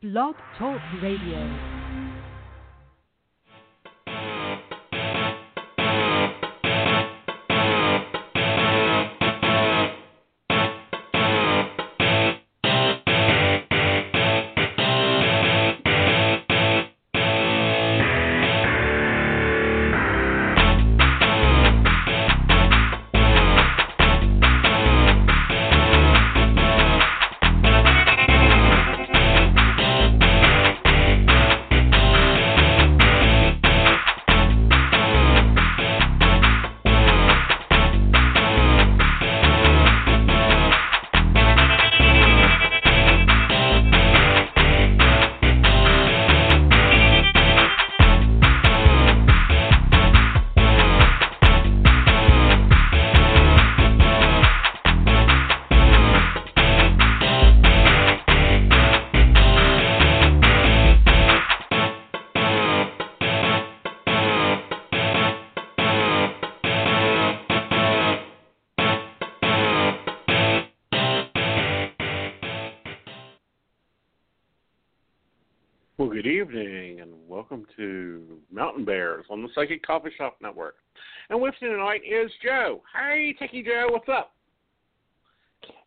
Blog Talk Radio. Welcome to Mountain Bears on the Psychic Coffee Shop Network. And with me tonight is Joe. Hey, Techie Joe, what's up?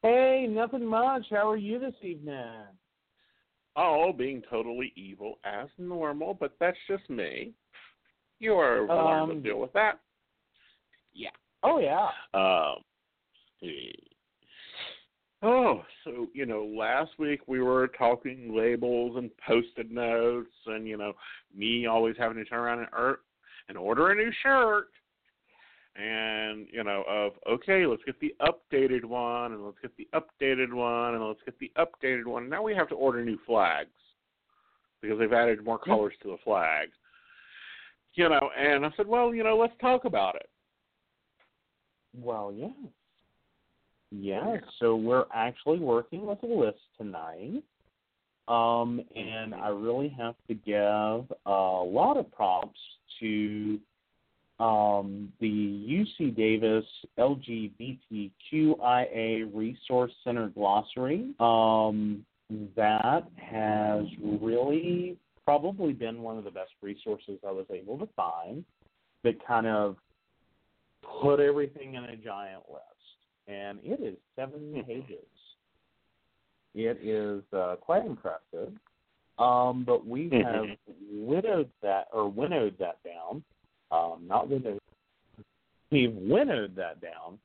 Hey, nothing much. How are you this evening? Oh, being totally evil as normal, but that's just me. You are willing to Um, deal with that. Yeah. Oh yeah. Um. Oh, so you know, last week we were talking labels and post-it notes, and you know, me always having to turn around and, er- and order a new shirt, and you know, of okay, let's get the updated one, and let's get the updated one, and let's get the updated one. Now we have to order new flags because they've added more colors to the flag. You know, and I said, well, you know, let's talk about it. Well, yes. Yes. So we're actually working with a list tonight. Um, and I really have to give a lot of props to um, the UC Davis LGBTQIA Resource Center glossary. Um, that has really probably been one of the best resources I was able to find that kind of put everything in a giant list. And it is 7 Mhm. pages. It is uh, quite impressive. Um, but we Mhm. have widowed that, or winnowed that down. Um, not winnowed. We've winnowed that down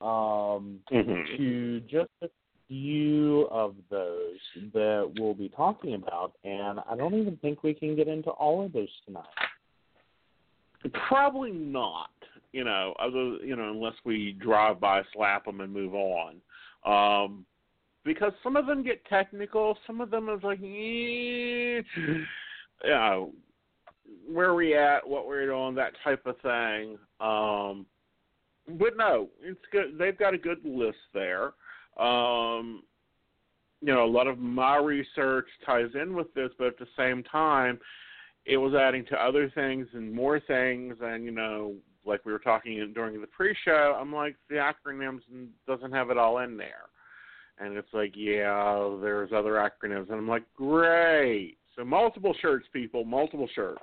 um, Mhm. to just a few of those that we'll be talking about, and I don't even think we can get into all of those tonight. Probably not. You know, other you know, unless we drive by, slap them, and move on. Um, because some of them get technical. Some of them is like, eh, you know, where we at, what we're doing, that type of thing. Um, but no, it's good. They've got a good list there. Um, you know, a lot of my research ties in with this, but at the same time, it was adding to other things and more things, and you know, like we were talking during the pre-show, I'm like the acronyms doesn't have it all in there, and it's like, yeah, there's other acronyms, and I'm like, great. So multiple shirts, people, multiple shirts.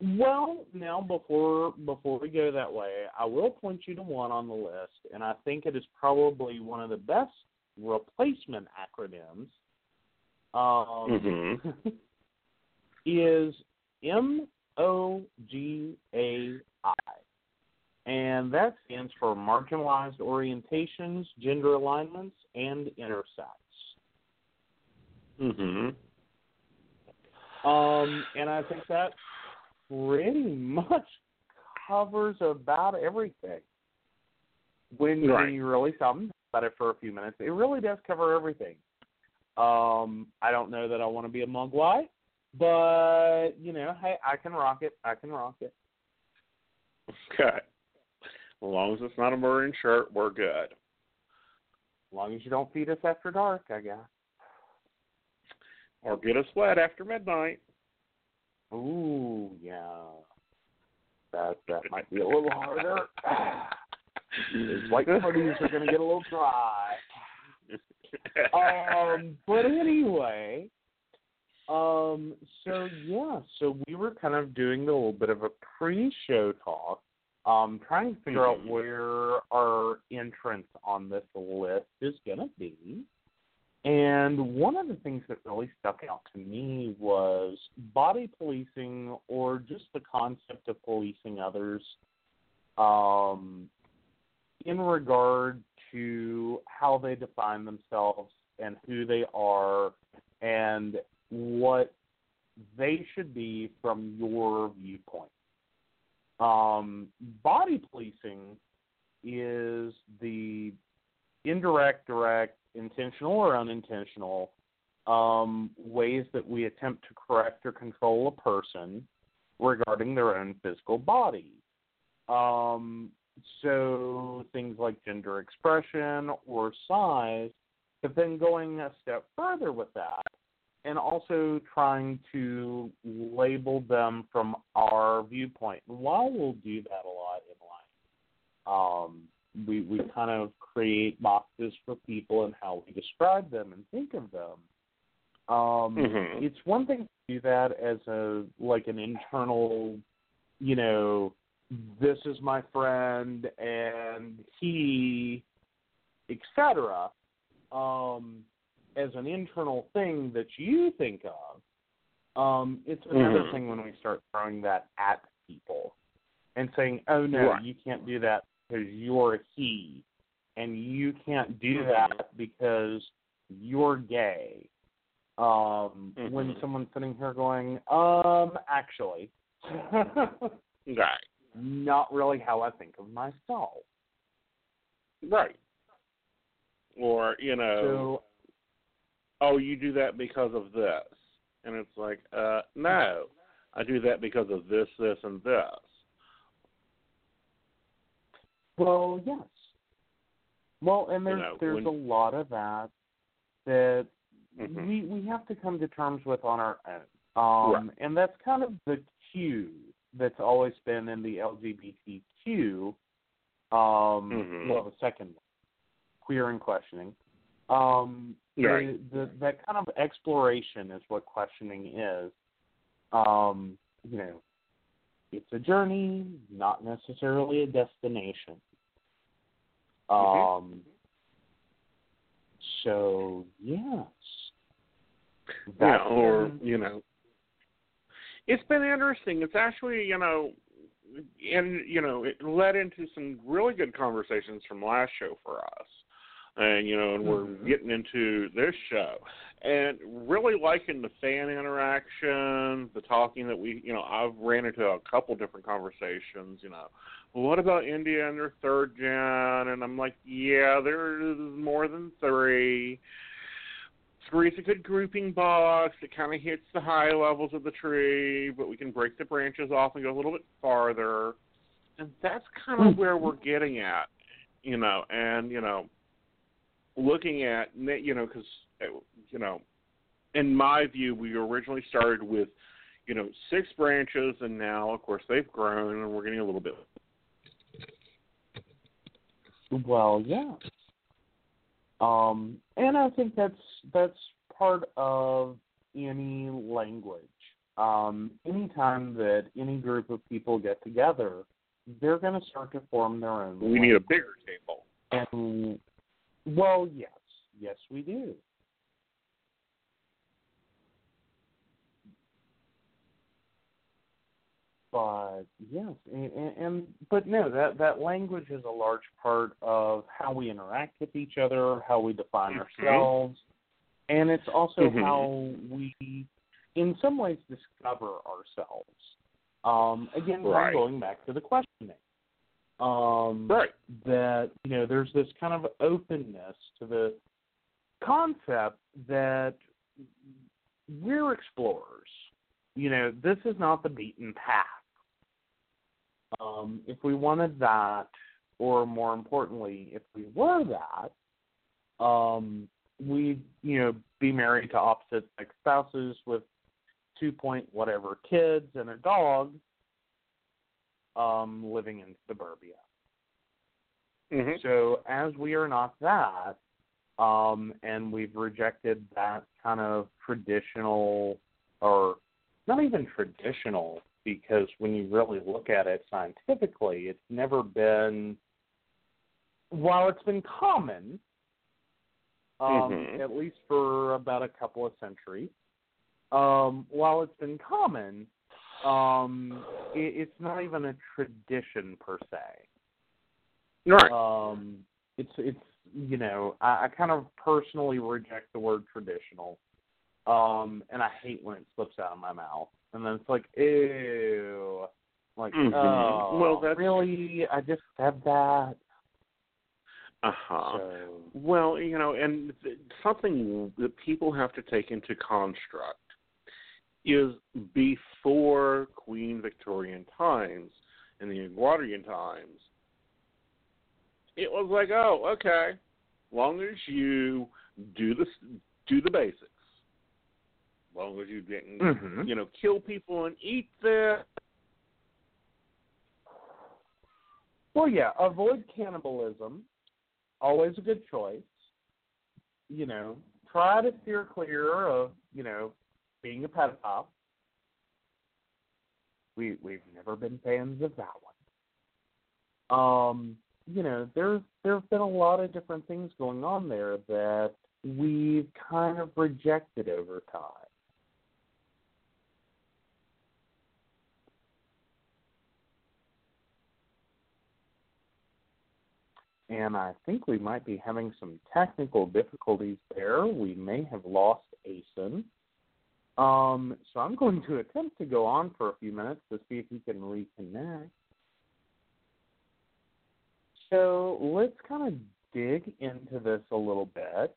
Well, now before before we go that way, I will point you to one on the list, and I think it is probably one of the best replacement acronyms. Um, Mhm. is M O G A I, and that stands for marginalized orientations, gender alignments, and intersex. Mhm. Um, and I think that pretty much covers about everything. When, Right. you really stop think about it for a few minutes, it really does cover everything. Um, I don't know that I want to be a mugwai, but you know, hey, I can rock it. I can rock it. Okay. As long as it's not a maroon shirt, we're good. As long as you don't feed us after dark, I guess. Or get us wet after midnight. Ooh, yeah. That that might be a little harder. White parties are going to get a little dry. um, but anyway, um, so yeah, so we were kind of doing a little bit of a pre-show talk, um, trying to figure out where our entrance on this list is gonna be. And one of the things that really stuck out to me was body policing or just the concept of policing others um, in regard to how they define themselves and who they are and what they should be from your viewpoint. Um, body policing is the indirect, direct, intentional or unintentional um, ways that we attempt to correct or control a person regarding their own physical body. Um, so things like gender expression or size, but then going a step further with that and also trying to label them from our viewpoint. While we'll do that a lot in life, um, we we kind of create boxes for people and how we describe them and think of them. Um, Mhm. It's one thing to do that as a like an internal, you know, this is my friend and he, etc. Um, as an internal thing that you think of. Um, it's another Mhm. thing when we start throwing that at people and saying, "Oh no, Right. you can't do that because you're a he, and you can't do Mhm. that because you're gay." Um, When Mhm. someone's sitting here going, "Um, actually." Right. not really how I think of myself. Right. Or, you know, oh, you do that because of this. And it's like, uh, no. I do that because of this, this, and this. Well, yes. Well, and there's know, there's when- a lot of that that Mhm. we we have to come to terms with on our own. Um, and that's kind of the cue that's always been in the LGBTQ. Um, Mhm. well, the second one, queer and questioning. Um, Right. the, the that kind of exploration is what questioning is. Um, you know, it's a journey, not necessarily a destination. Mhm. Um, so yes, yeah, or you know, it's been interesting. It's actually you know, and you know, it led into some really good conversations from last show for us, and you know, and we're Mhm. getting into this show, and really liking the fan interaction, the talking that we, you know, I've ran into a couple different conversations, you know. Well, what about India and their third gen? And I'm like, yeah, there's more than three three's a good grouping box. It kind of hits the high levels of the tree, but we can break the branches off and go a little bit farther. And that's kind of where we're getting at, you know. And you know, looking at you know, because you know, in my view, we originally started with you know six branches, and now of course they've grown, and we're getting a little bit. Well, yeah. Um, and I think that's that's part of any language. Um, anytime that any group of people get together, they're going to start to form their own. We need a bigger table. And well, yes, yes, we do. But yes, and, and, and but no, that that language is a large part of how we interact with each other, how we define Mhm. ourselves, and it's also Mhm. how we, in some ways, discover ourselves. Um, again, Right. going back to the questioning. Um, Right. that you know there's this kind of openness to the concept that we're explorers. You know, this is not the beaten path. Um, if we wanted that, or more importantly, if we were that, um, we'd you know be married to opposite sex spouses with two point whatever kids and a dog, um, living in suburbia. hmm So as we are not that, um, and we've rejected that kind of traditional, or not even traditional, because when you really look at it scientifically, it's never been. While it's been common, um, Mhm. at least for about a couple of centuries, um, while it's been common, um, it, it's not even a tradition per se. Right. Um, it's it's you know I, I kind of personally reject the word traditional, um, and I hate when it slips out of my mouth, and then it's like ew, like Mhm. oh, Well, that's- really I just said that. Uh huh. So Well, you know, and th- something that people have to take into construct is before Queen Victorian times and the Edwardian times, it was like, oh, okay, long as you do the do the basics, long as you didn't, Mhm. you know, kill people and eat them. Well, yeah, avoid cannibalism. Always a good choice. You know, try to steer clear of, you know, being a pedophile. We we've never been fans of that one. Um, you know, there's there've been a lot of different things going on there that we've kind of rejected over time. and I think we might be having some technical difficulties there. We may have lost Aeson. Um, so I'm going to attempt to go on for a few minutes to see if he can reconnect. So let's kind of dig into this a little bit.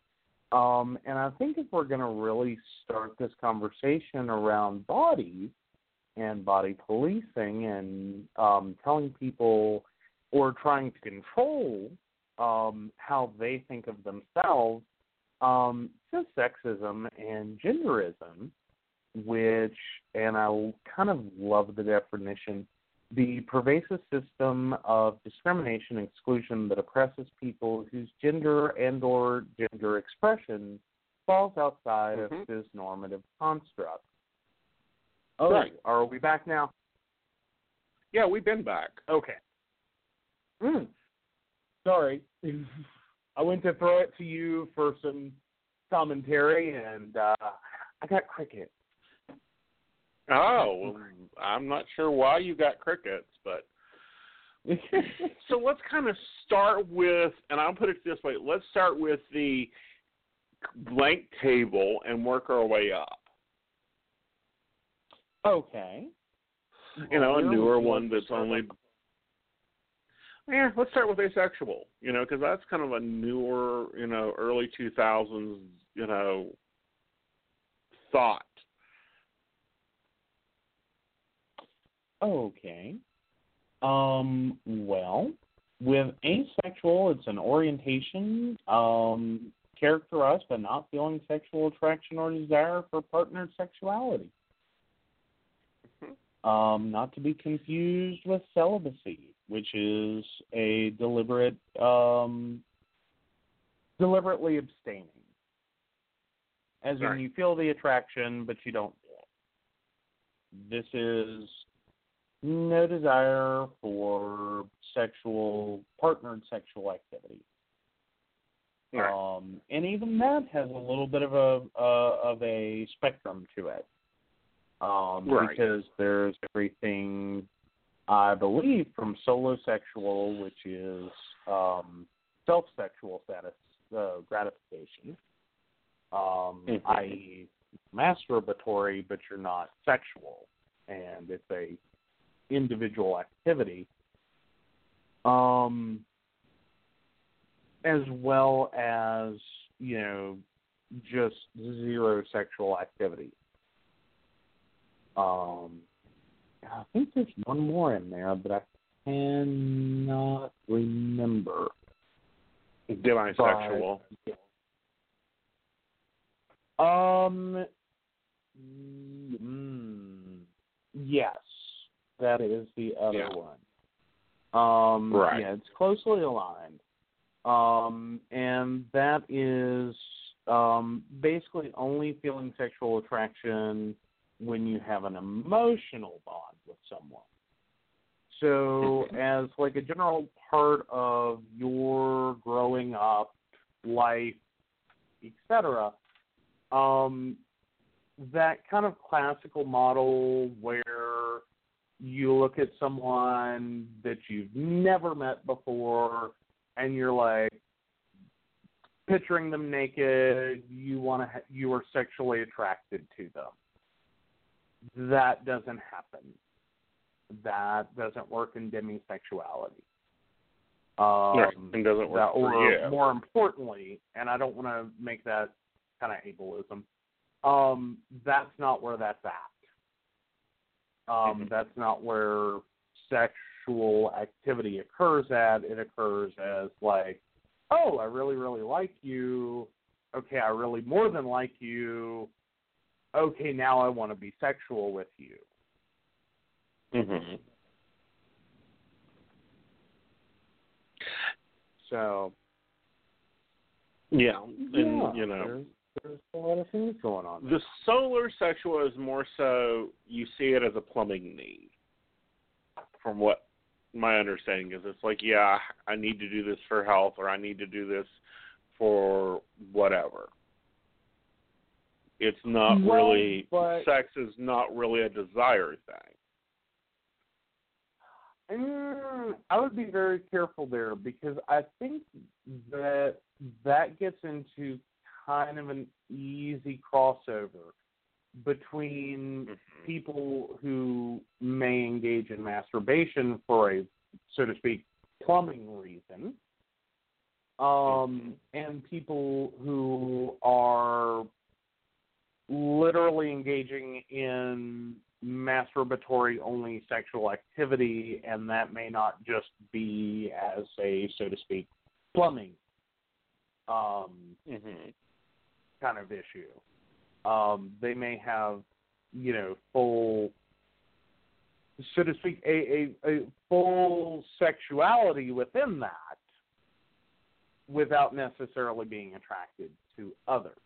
Um, and I think if we're going to really start this conversation around bodies and body policing and um, telling people or trying to control um, how they think of themselves, um, to sexism and genderism, which, and I kind of love the definition, the pervasive system of discrimination and exclusion that oppresses people whose gender and or gender expression falls outside Mhm. of this normative construct. Oh, Right. are we back now? Yeah, we've been back. Okay. Mm. Sorry. I went to throw it to you for some commentary, and uh, I got cricket. Oh, well, I'm not sure why you got crickets, but so let's kind of start with, and I'll put it this way: let's start with the blank table and work our way up. okay. You know, a newer one that's only. Yeah, let's start with asexual. You know, because that's kind of a newer, you know, early 2000s, you know, thought. Okay. Um, well, with asexual, it's an orientation um, characterized by not feeling sexual attraction or desire for partnered sexuality. Um, not to be confused with celibacy, which is a deliberate, um, deliberately abstaining. As in, Right. you feel the attraction, but you don't do it. This is no desire for sexual partnered sexual activity. Right. Um, and even that has a little bit of a uh, of a spectrum to it, um, Right. because there's everything I believe from solo sexual, which is um, self-sexual status uh, gratification, um, Mhm. i.e., masturbatory, but you're not sexual, and it's a individual activity. Um, as well as you know just zero sexual activity. Um, I think there's one more in there, but I cannot remember. Demisexual. Um, mm, yes, that is the other Yeah. one. Um, Right. Yeah, it's closely aligned. Um, and that is um, basically only feeling sexual attraction when you have an emotional bond with someone. So, as like a general part of your growing up life, etc., um, that kind of classical model where you look at someone that you've never met before and you're like picturing them naked you want to ha- you are sexually attracted to them. That doesn't happen. That doesn't work in demisexuality. Um right. It doesn't work that, for or more importantly and i don't want to make that kind of ableism um that's not where that's at um, Mhm. That's not where sexual activity occurs at. It occurs as like, oh, I really, really like you. Okay, I really more than like you. Okay, now I want to be sexual with you. hmm So Yeah, and yeah, you know, there's, a lot of things going on. the solo sexual is more so you see it as a plumbing need. From what my understanding is, it's like, yeah, I need to do this for health, or I need to do this for whatever. It's not Well, really but- sex is not really a desire thing. Mm, I would be very careful there because I think that that gets into kind of an easy crossover between Mhm. people who may engage in masturbation for a, so to speak, plumbing reason, um, and people who are literally engaging in masturbatory only sexual activity, and that may not just be as a, so to speak, plumbing um, Mhm. Kind of issue. Um, they may have, you know, full, so to speak, a, a, a full sexuality within that without necessarily being attracted to others,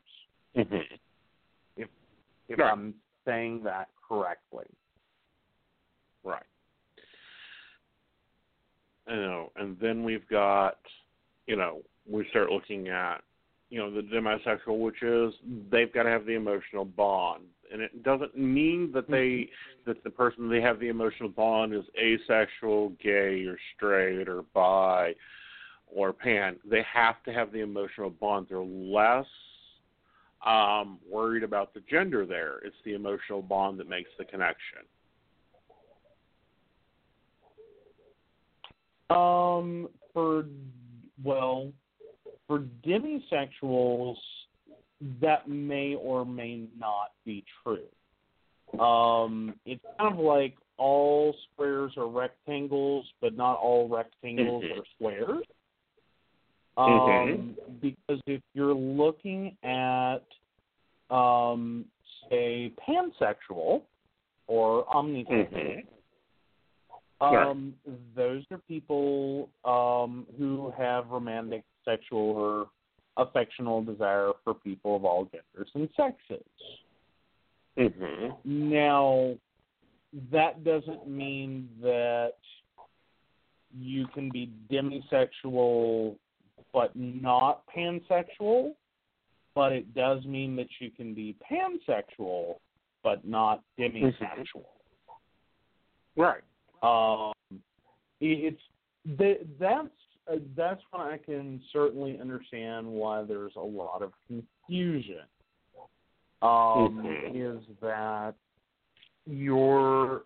Mhm. if Right. I'm saying that correctly. Right. You know, and then we've got, you know, we start looking at, you know, the demisexual, which is they've got to have the emotional bond, and it doesn't mean that they that the person they have the emotional bond is asexual, gay, or straight, or bi, or pan. They have to have the emotional bond. They're less um, worried about the gender there. It's the emotional bond that makes the connection. Um, for well, for demisexuals, that may or may not be true. Um, it's kind of like all squares are rectangles, but not all rectangles Mhm. are squares. Mhm. Um, because if you're looking at, um, say, pansexual or omnisexual, Mhm. um, those are people um, who have romantic, sexual, or affectional desire for people of all genders and sexes. Mhm. Now, that doesn't mean that you can be demisexual but not pansexual, but it does mean that you can be pansexual but not demisexual. Right. Um, it's th- that's uh, that's when I can certainly understand why there's a lot of confusion. Um, Mhm. Is that your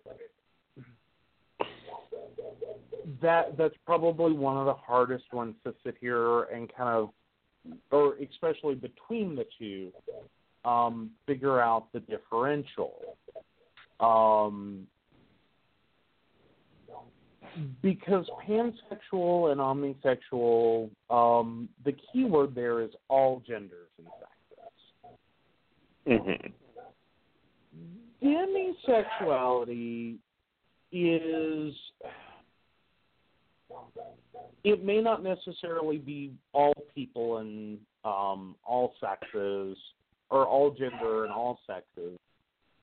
that that's probably one of the hardest ones to sit here and kind of, or especially between the two, um, figure out the differential. Um, because pansexual and omnisexual, um, the key word there is all genders and sexes. Mhm. Demisexuality is it may not necessarily be all people and um, all sexes or all gender and all sexes.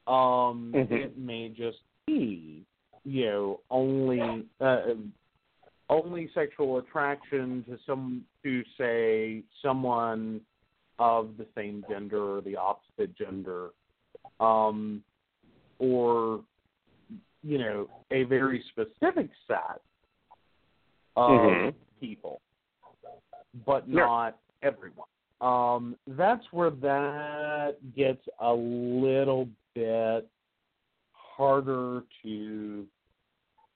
Um, Mhm. It may just be, you know, only uh, only sexual attraction to some to say someone of the same gender or the opposite gender, um, or you know, a very specific set of Mhm. people, but Yeah. not everyone. Um, that's where that gets a little bit harder to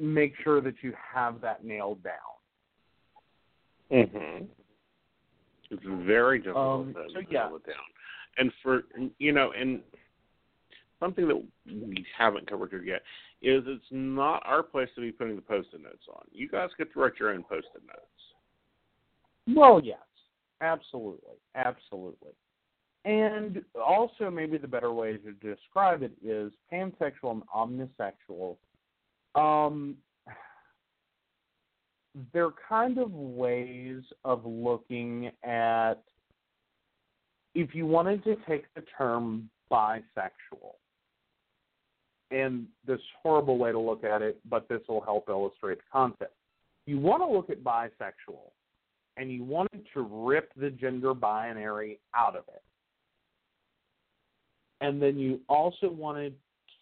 make sure that you have that nailed down. Mm-hmm. It's very difficult Um, to so, nail it down. And for you know, and something that we haven't covered here yet is it's not our place to be putting the post-it notes on. You guys get to write your own post-it notes. Well, yes, absolutely, absolutely. And also, maybe the better way to describe it is pansexual and omnisexual. Um, they're kind of ways of looking at. If you wanted to take the term bisexual, and this horrible way to look at it, but this will help illustrate the concept. You want to look at bisexual and you wanted to rip the gender binary out of it. And then you also wanted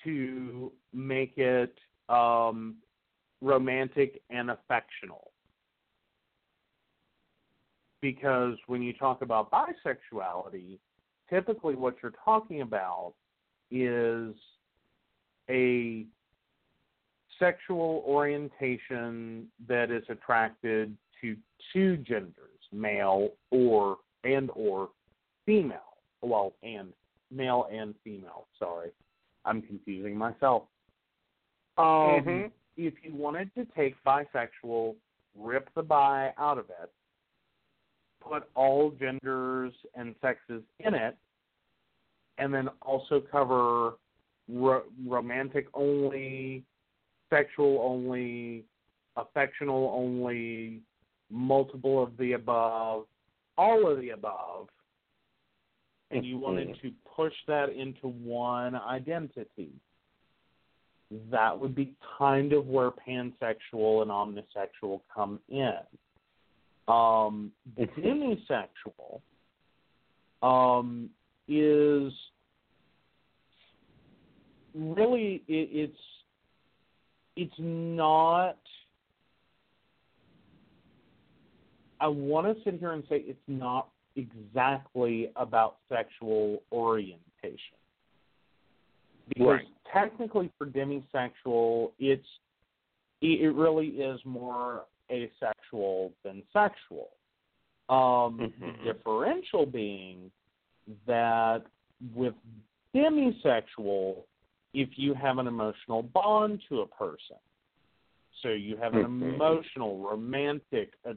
to make it um, romantic and affectional. Because when you talk about bisexuality, typically what you're talking about is a sexual orientation that is attracted to two genders, male or and or female. Well, and male and female. Sorry, I'm confusing myself. Um, Mhm. If you wanted to take bisexual, rip the bi out of it, put all genders and sexes in it, and then also cover ro- romantic only, sexual only, affectional only, multiple of the above, all of the above, and you wanted Mhm. to push that into one identity. That would be kind of where pansexual and omnisexual come in. Um, Mhm. demisexual um, is really it, it's it's not I want to sit here and say it's not exactly about sexual orientation. Because Right. Technically for demisexual it's it really is more asexual than sexual. Um, Mhm. The differential being that with demisexual, if you have an emotional bond to a person, so you have an Mhm. emotional, romantic, uh,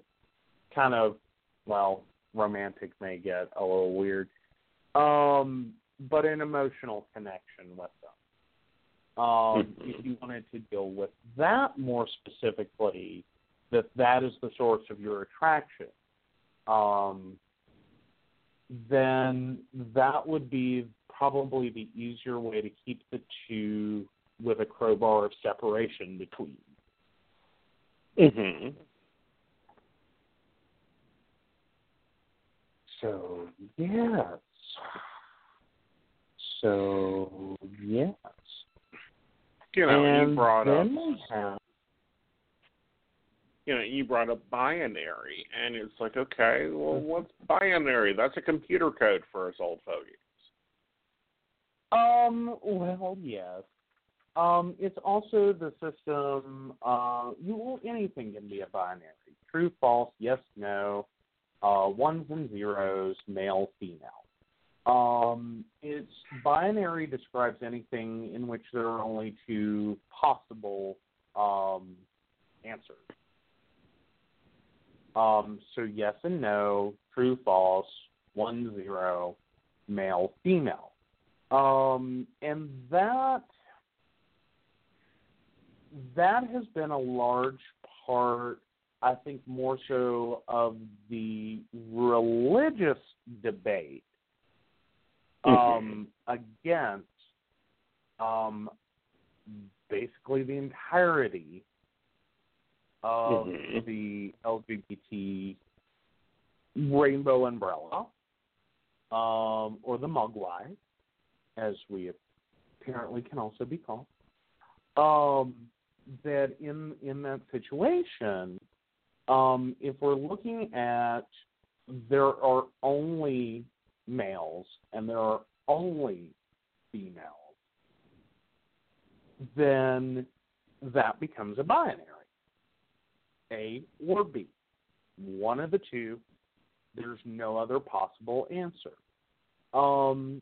kind of, well, romantic may get a little weird, um, but an emotional connection with them. Um. If you wanted to deal with that more specifically, that that is the source of your attraction, um, then that would be probably the easier way to keep the two with a crowbar of separation between. Mm-hmm. So yes. So yes. You know, and you brought up have you know, you brought up binary, and it's like, okay, well, Mm-hmm. what's binary? That's a computer code for us old fogies. Um, well, yes. Um, it's also the system. Uh, you well, anything can be a binary: true, false, yes, no, uh, ones and zeros, male, female. Um, it's binary describes anything in which there are only two possible um, answers. Um, so yes and no, true, false, one, zero, male, female. Um, and that that has been a large part I think more so of the religious debate um, against um, basically the entirety of Mhm. the LGBT rainbow umbrella, um, or the mugwai, as we apparently can also be called. Um, that in in that situation, um, if we're looking at there are only males and there are only females, then that becomes a binary. A or B. One of the two. There's no other possible answer. Um,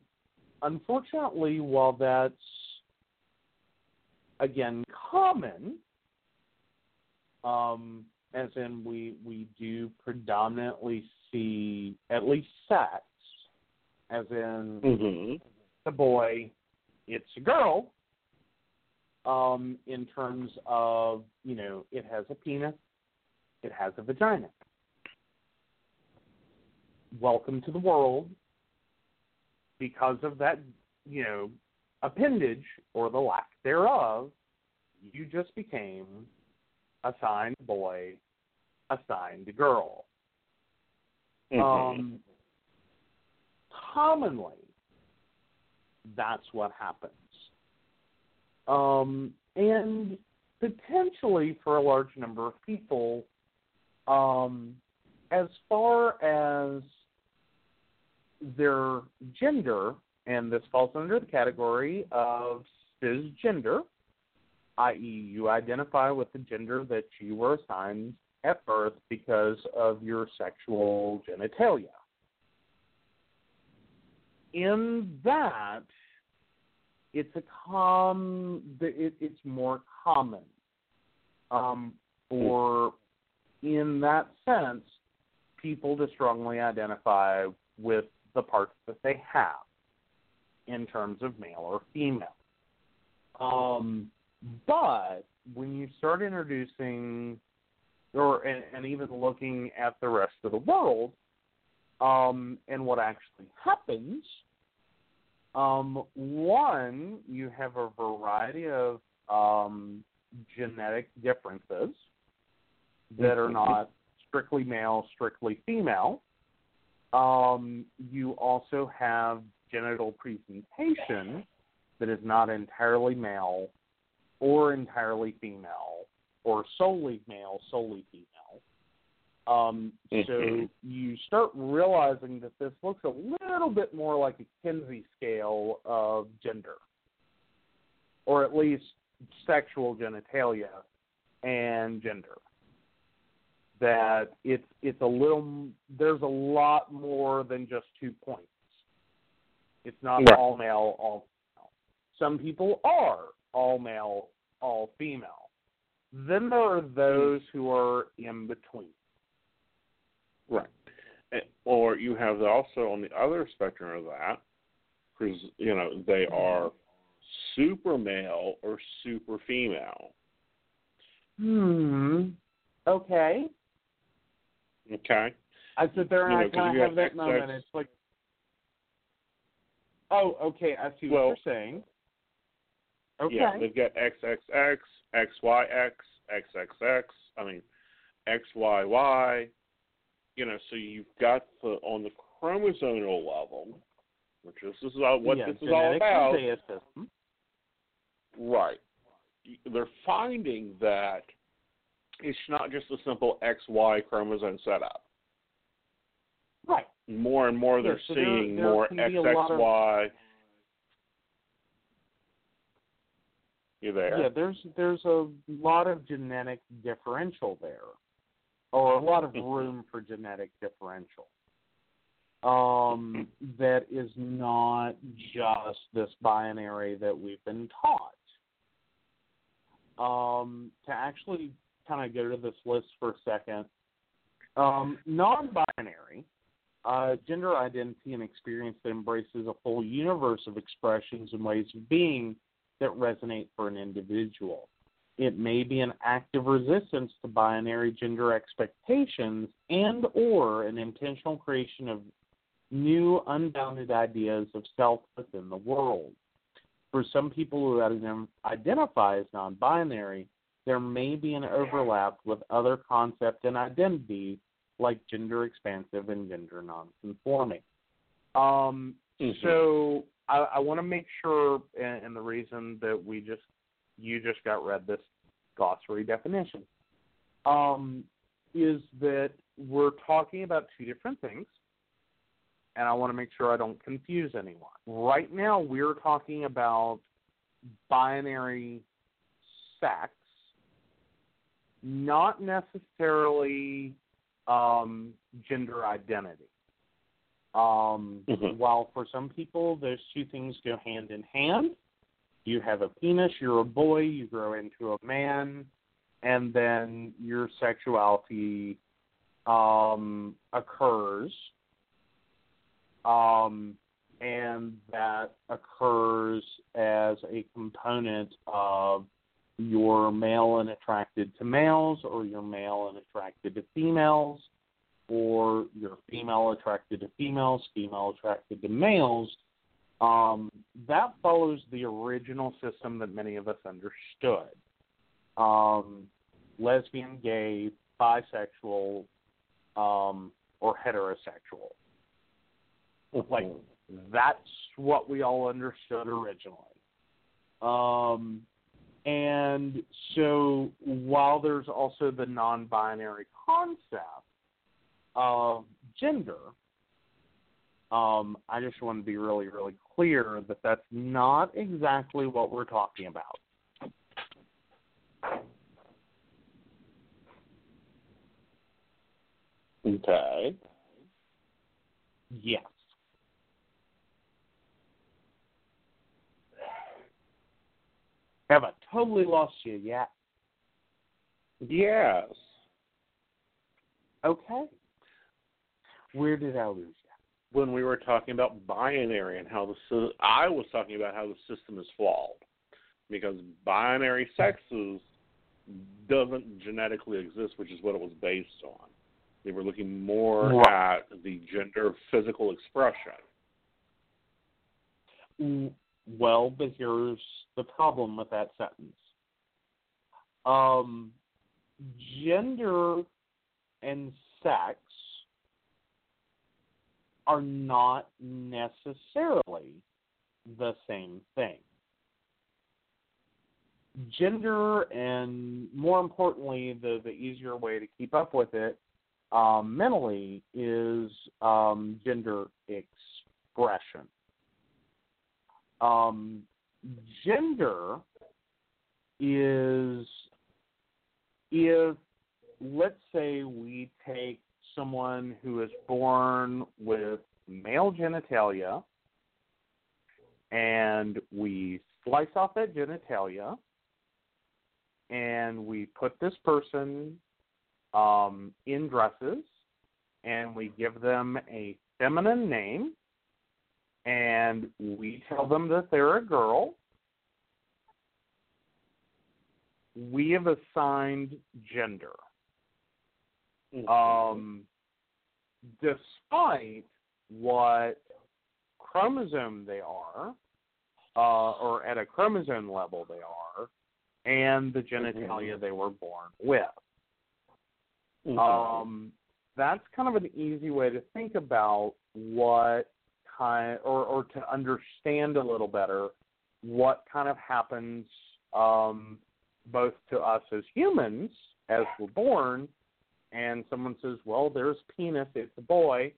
unfortunately, while that's again common, um, as in we we do predominantly see at least sex, as in hmm a boy, it's a girl. Um, in terms of you know, it has a penis, it has a vagina. Welcome to the world. Because of that, you know, appendage or the lack thereof, you just became assigned boy, assigned girl. Mm-hmm. Um, commonly, that's what happens. Um, and potentially for a large number of people, um, as far as their gender, and this falls under the category of cisgender, i.e., you identify with the gender that you were assigned at birth because of your sexual genitalia. In that, it's a com. It, it's more common um, for, in that sense, people to strongly identify with the parts that they have in terms of male or female. Um, but when you start introducing, or and, and even looking at the rest of the world, um, and what actually happens, um, one, you have a variety of um, genetic differences that are not strictly male, strictly female. Um, you also have genital presentation that is not entirely male or entirely female or solely male, solely female. Um, so Mhm. you start realizing that this looks a little bit more like a Kinsey scale of gender, or at least sexual genitalia and gender. That it's it's a little there's a lot more than just two points. It's not Right. all male, all female. Some people are all male, all female. Then there are those who are in between. Right. Or you have also on the other spectrum of that, because you know they are super male or super female. Hmm. Okay. Okay. I sit there and You know, I 'cause kind you of have have that moment. It's like, oh, okay, I see what Well- you're saying. Okay. Yeah, they've got XXX, XYX, XXX. I mean, XYY. You know, so you've got the on the chromosomal level, which this is all, what yeah, this is all about. Hmm? Right. They're finding that it's not just a simple XY chromosome setup. Right. More and more they're Yeah, so seeing there more can be a lot of- XXY. You there? Yeah, there's there's a lot of genetic differential there, or a lot of Mhm. room for genetic differential. Um, that is not just this binary that we've been taught. Um, to actually kind of go to this list for a second, um, non-binary, uh, gender identity and experience that embraces a full universe of expressions and ways of being that resonate for an individual. It may be an active resistance to binary gender expectations and or an intentional creation of new unbounded ideas of self within the world. For some people who identify as non-binary, there may be an overlap with other concepts and identities like gender expansive and gender nonconforming. Um, mm-hmm. So I, I want to make sure, and, and the reason that we just you just got read this glossary definition, um, is that we're talking about two different things, and I want to make sure I don't confuse anyone. Right now, we're talking about binary sex, not necessarily um, gender identity. Um, mm-hmm. While for some people, those two things go hand in hand. You have a penis, you're a boy, you grow into a man, and then your sexuality um, occurs. Um, and that occurs as a component of you're male and attracted to males, or you're male and attracted to females, or you're female attracted to females, female attracted to males, um, that follows the original system that many of us understood. Um, lesbian, gay, bisexual, um, or heterosexual. Like that's what we all understood originally. Um, and so while there's also the non-binary concept, of gender, um, I just want to be really, really clear that that's not exactly what we're talking about. Okay. Yes. Have I totally lost you yet? Yes. Okay. Where did I lose you? When we were talking about binary and how the I was talking about how the system is flawed because binary sexes doesn't genetically exist, which is what it was based on. They were looking more right. at the gender physical expression. Well, but here's the problem with that sentence. Um, gender and sex are not necessarily the same thing. Gender, and more importantly, the, the easier way to keep up with it um, mentally is um, gender expression. Um, gender is if, let's say, we take someone who is born with male genitalia and we slice off that genitalia and we put this person um, in dresses and we give them a feminine name and we tell them that they're a girl. We have assigned gender. Um, despite what chromosome they are, uh, or at a chromosome level they are, and the genitalia mm-hmm. they were born with. Mm-hmm. Um, that's kind of an easy way to think about what kind, or or to understand a little better what kind of happens um, both to us as humans as we're born, and someone says, "Well, there's penis, it's a boy."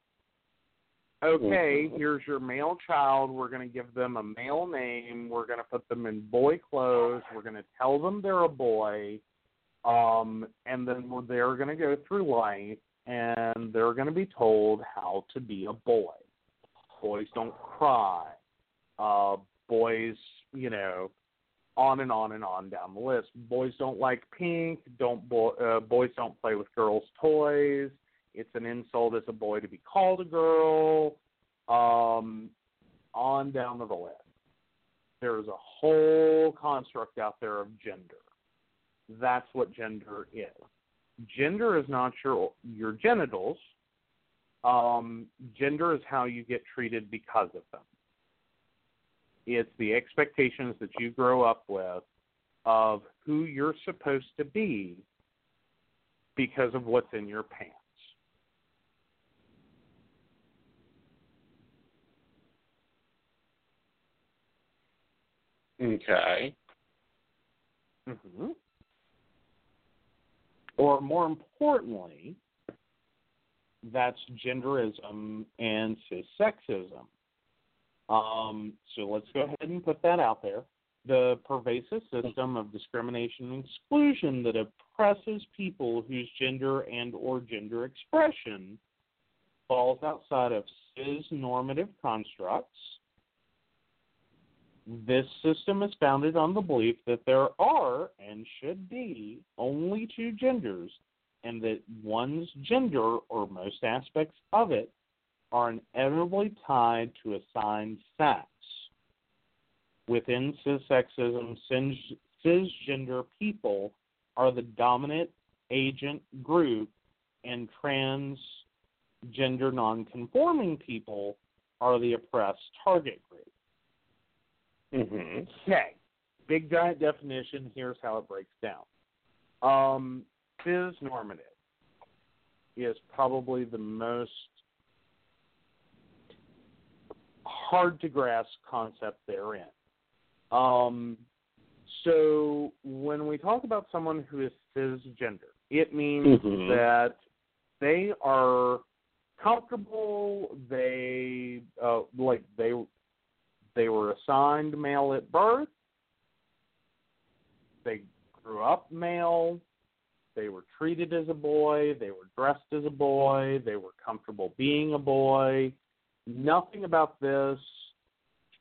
Okay, mm-hmm. here's your male child. We're going to give them a male name. We're going to put them in boy clothes. We're going to tell them they're a boy, um, and then they're going to go through life, and they're going to be told how to be a boy. Boys don't cry. Uh, boys, you know, on and on and on down the list. Boys don't like pink. Don't bo- uh, boys don't play with girls' toys. It's an insult as a boy to be called a girl. Um, on down the list. There's a whole construct out there of gender. that's what gender is. Gender is not your your genitals. Um, gender is how you get treated because of them. It's the expectations that you grow up with of who you're supposed to be because of what's in your pants. Okay. Mm-hmm. Or more importantly, that's genderism and cissexism. Um, so let's go ahead and put that out there. The pervasive system of discrimination and exclusion that oppresses people whose gender and or gender expression falls outside of cis normative constructs this system is founded on the belief that there are and should be only two genders, and that one's gender, or most aspects of it, are inevitably tied to assigned sex. Within cissexism, cisgender people are the dominant agent group, and transgender nonconforming people are the oppressed target group. Mm-hmm. Okay. Big giant definition. Here's how it breaks down. Um, cis normative is probably the most hard to grasp concept therein. Um, so when we talk about someone who is cisgender, it means Mhm. that they are comfortable. They uh, like they they were assigned male at birth. They grew up male. They were treated as a boy. They were dressed as a boy. They were comfortable being a boy. Nothing about this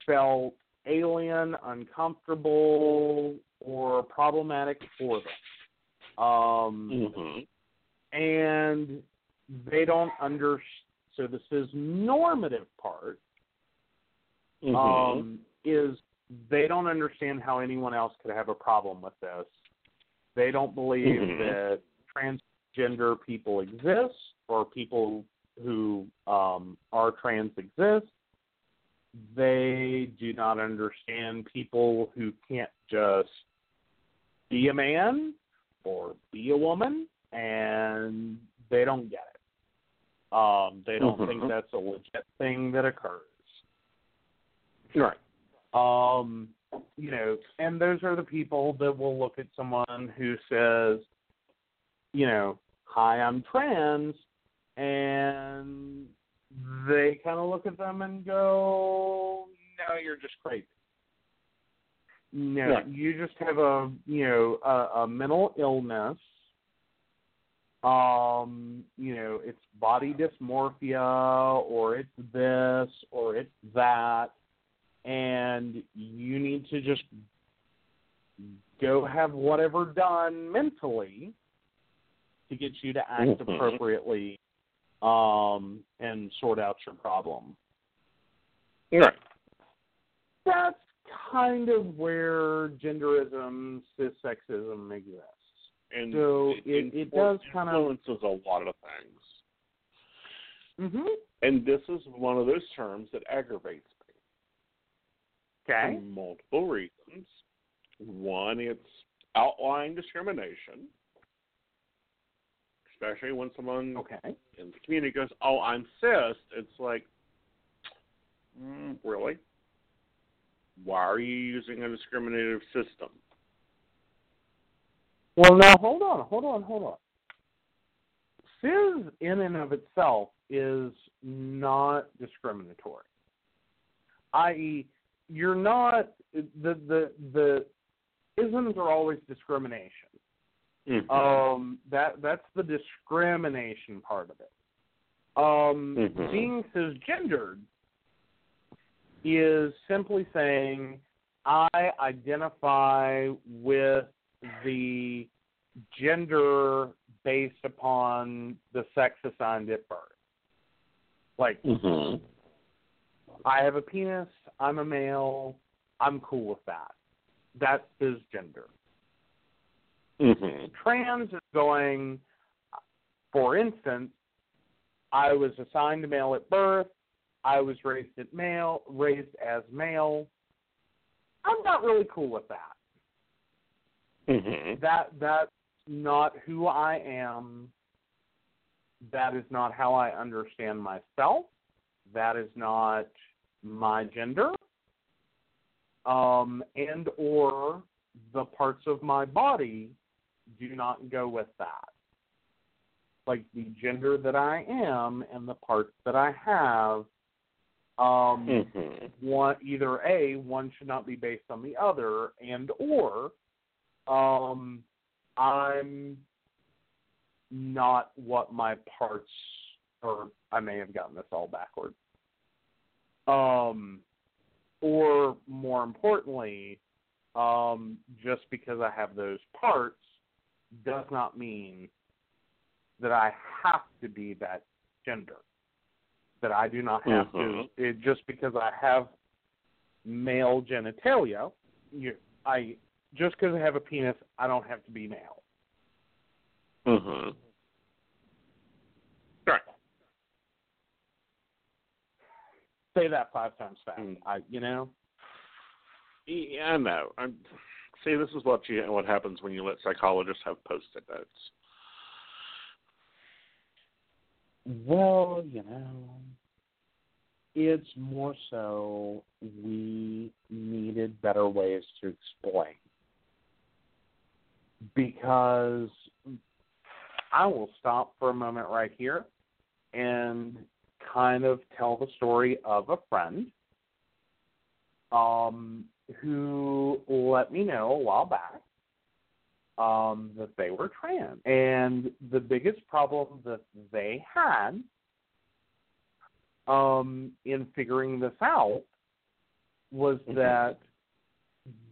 felt alien, uncomfortable, or problematic for them. Um, Mm-hmm. and they don't understand. so this is normative part Mm-hmm. um, is they don't understand how anyone else could have a problem with this. They don't believe Mhm. that transgender people exist or people who um, are trans exist. They do not understand people who can't just be a man or be a woman, and they don't get it. Um, they don't think Mhm. that's a legit thing that occurs. right. Um, you know, and those are the people that will look at someone who says, you know, hi, I'm trans, and they kind of look at them and go, no, you're just crazy. No, Right. you just have a, you know, a, a mental illness. Um, you know, it's body dysmorphia, or it's this, or it's that and you need to just go have whatever done mentally to get you to act Mhm. appropriately um, and sort out your problem. Right. That's kind of where genderism, cissexism exists. And So it- it does kinda- influences a lot of things. Mm-hmm. And this is one of those terms that aggravates me Okay. for multiple reasons. One, it's outlying discrimination, especially when someone Okay. in the community goes, "Oh, I'm cis." It's like, mm, really? Why are you using a discriminative system? Well, now hold on, hold on, hold on. Cis in and of itself is not discriminatory. I.e., you're not the the the isms are always discrimination. Mm-hmm. Um, that that's the discrimination part of it. Um, Mhm. Being cisgendered is simply saying I identify with the gender based upon the sex assigned at birth. Like mm-hmm. I have a penis, I'm a male, I'm cool with that. That's cisgender. Mm-hmm. Trans is going, for instance, I was assigned male at birth. I was raised at male, raised as male. I'm not really cool with that. Mm-hmm. That that's not who I am. That is not how I understand myself. That is not my gender. Um, and or the parts of my body do not go with that. Like the gender that I am and the parts that I have um Mm-hmm. one either a one should not be based on the other and or um i'm not what my parts or i may have gotten this all backward um or more importantly um just because i have those parts does not mean that i have to be that gender that I do not have Mhm. to. It, just because I have male genitalia, you, I just because I have a penis, I don't have to be male. Mm-hmm. Right. Say that five times fast. Mm. I, you know. Yeah, I know. I'm, see, this is what you what happens when you let psychologists have post-it notes. Well, you know, it's more so we needed better ways to explain. Because I will stop for a moment right here and kind of tell the story of a friend um, who let me know a while back um, that they were trans. And the biggest problem that they had um, in figuring this out was Mhm. that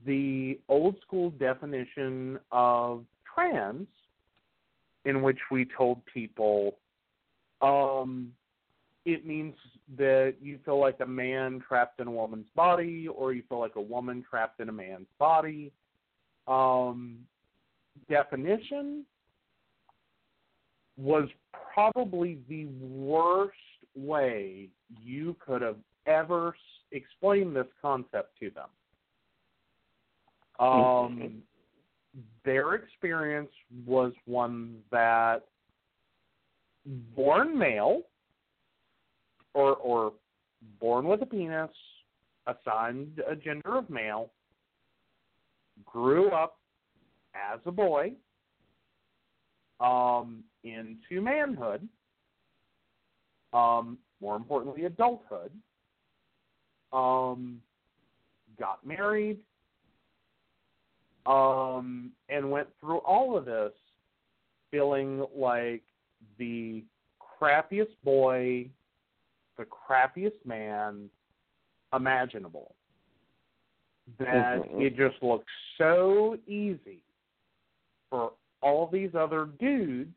the old school definition of trans, in which we told people um, it means that you feel like a man trapped in a woman's body, or you feel like a woman trapped in a man's body. Um, definition was probably the worst way you could have ever explained this concept to them. Um, their experience was one that born male or or born with a penis, assigned a gender of male, grew up as a boy um, into manhood, um, more importantly, adulthood, um, got married, um, and went through all of this feeling like the crappiest boy, the crappiest man imaginable. That Mhm. it just looks so easy for all these other dudes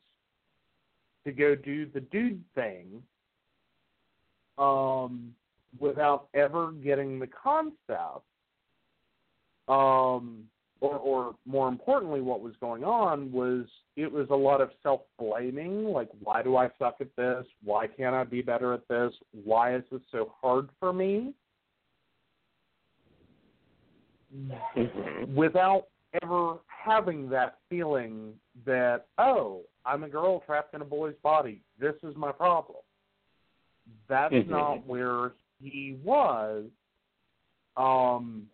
to go do the dude thing um, without ever getting the concept um, or, or more importantly, what was going on was it was a lot of self blaming. Like, why do I suck at this? Why can't I be better at this? Why is this so hard for me? Mhm. Without ever having that feeling that, oh, I'm a girl trapped in a boy's body. This is my problem. That's Mhm. not where he was. Um,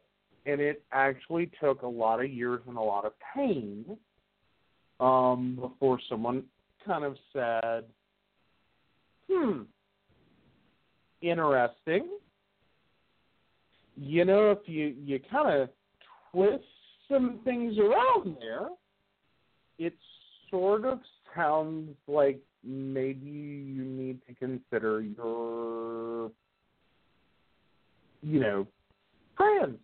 and it actually took a lot of years and a lot of pain um, before someone kind of said, "Hmm, interesting." You know, if you you kind of twist some things around there, it sort of sounds like maybe you need to consider your, you know, trans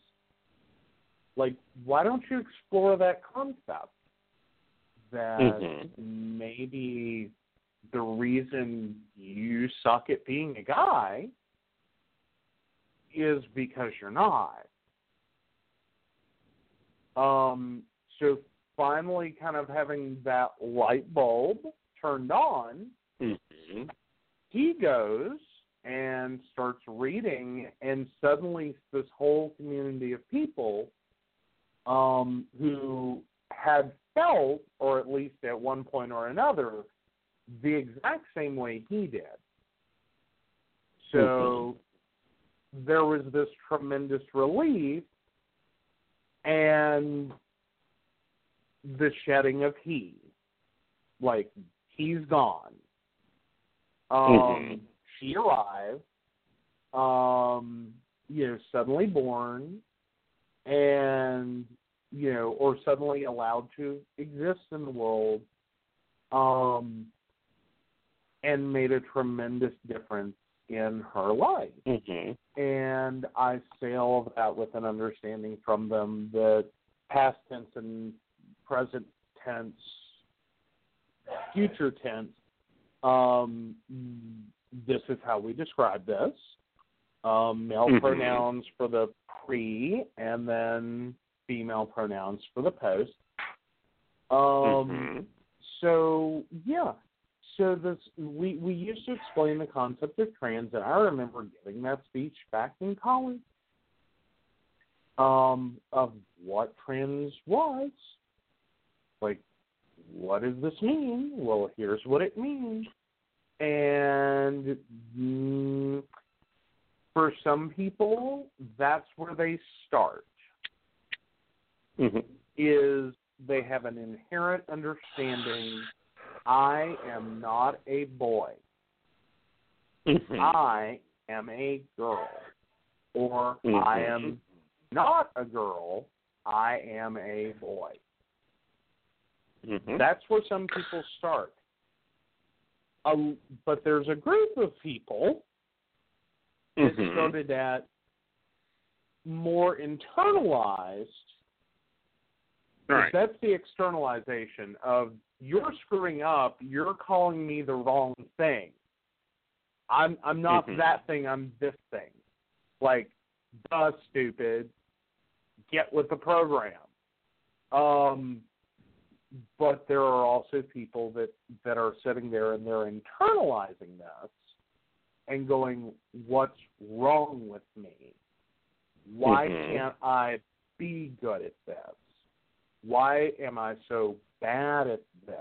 like why don't you explore that concept that Mhm. maybe the reason you suck at being a guy is because you're not um so finally kind of having that light bulb turned on, Mhm. he goes and starts reading, and suddenly this whole community of people um, who had felt, or at least at one point or another, the exact same way he did. So there was this tremendous relief and the shedding of he. Like, he's gone. Um, Mhm. She arrived, um, you know, suddenly born, and, you know, or suddenly allowed to exist in the world, um, and made a tremendous difference in her life Mhm. and I say all of that with an understanding from them that past tense and present tense, future tense, um, this is how we describe this. Um, male Mhm. pronouns for the pre, and then female pronouns for the post. Um, Mhm. so yeah, so this we we used to explain the concept of trans, and I remember giving that speech back in college. Um, of what trans was, like, what does this mean? Well, here's what it means, and mm, for some people, that's where they start Mhm. is they have an inherent understanding I am not a boy. Mhm. I am a girl. Or I Mhm. am not a girl. I am a boy. Mhm. That's where some people start. Um, but there's a group of people that Mhm. started at more internalized Right. That's the externalization of you're screwing up, you're calling me the wrong thing. I'm I'm not Mhm. that thing, I'm this thing. Like, duh stupid. Get with the program. Um but there are also people that, that are sitting there and they're internalizing this and going, What's wrong with me? Why Mhm. can't I be good at this? Why am I so bad at this?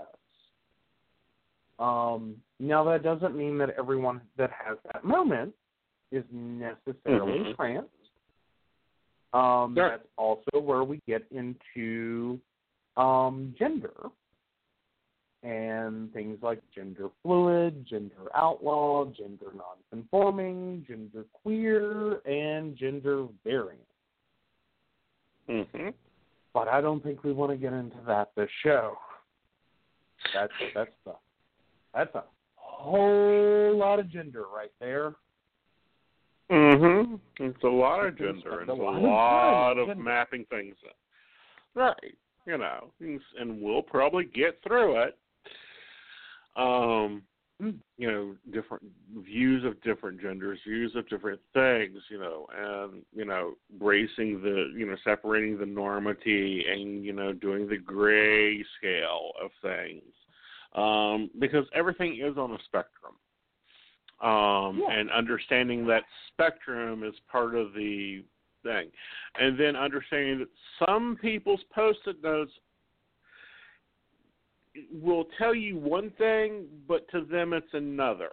Um, now that doesn't mean that everyone that has that moment is necessarily Mhm. trans. Um, Sure. That's also where we get into um, gender and things like gender fluid, gender outlaw, gender nonconforming, gender queer, and gender variant Mhm. but I don't think we want to get into that this show. That's that's a that's a whole lot of gender right there. Mhm. It's a lot of gender and it's a lot of lot of gender. mapping things. up. Right. You know, and we'll probably get through it. Um, Mm. you know, different views of different genders, views of different things, you know, and you know, bracing the, you know, separating the normity and you know, doing the gray scale of things, um, because everything is on a spectrum, um, Yeah. and understanding that spectrum is part of the thing, and then understanding that some people's post-it notes will tell you one thing, but to them it's another.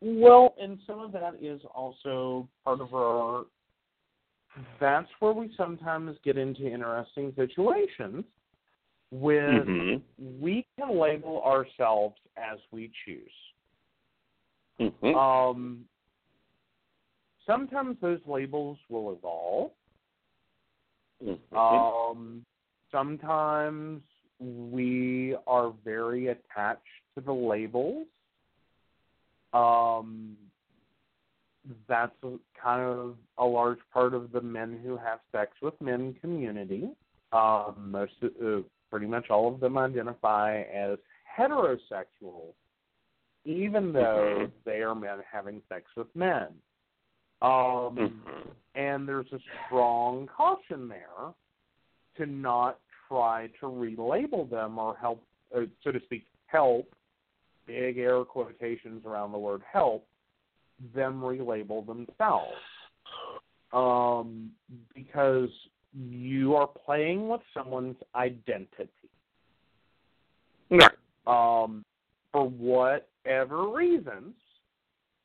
Well, and some of that is also part of our. That's where we sometimes get into interesting situations when Mhm. we can label ourselves as we choose. Mhm. Um, sometimes those labels will evolve. Mhm. Um, sometimes we are very attached to the labels. Um, that's kind of a large part of the men who have sex with men community. Um, most, uh, pretty much all of them identify as heterosexual, even though Mhm. they are men having sex with men. Um, Mhm. and there's a strong caution there to not try to relabel them or help, uh, so to speak, help, big air quotations around the word help, them relabel themselves. Um, because you are playing with someone's identity. Right. Um, for whatever reasons,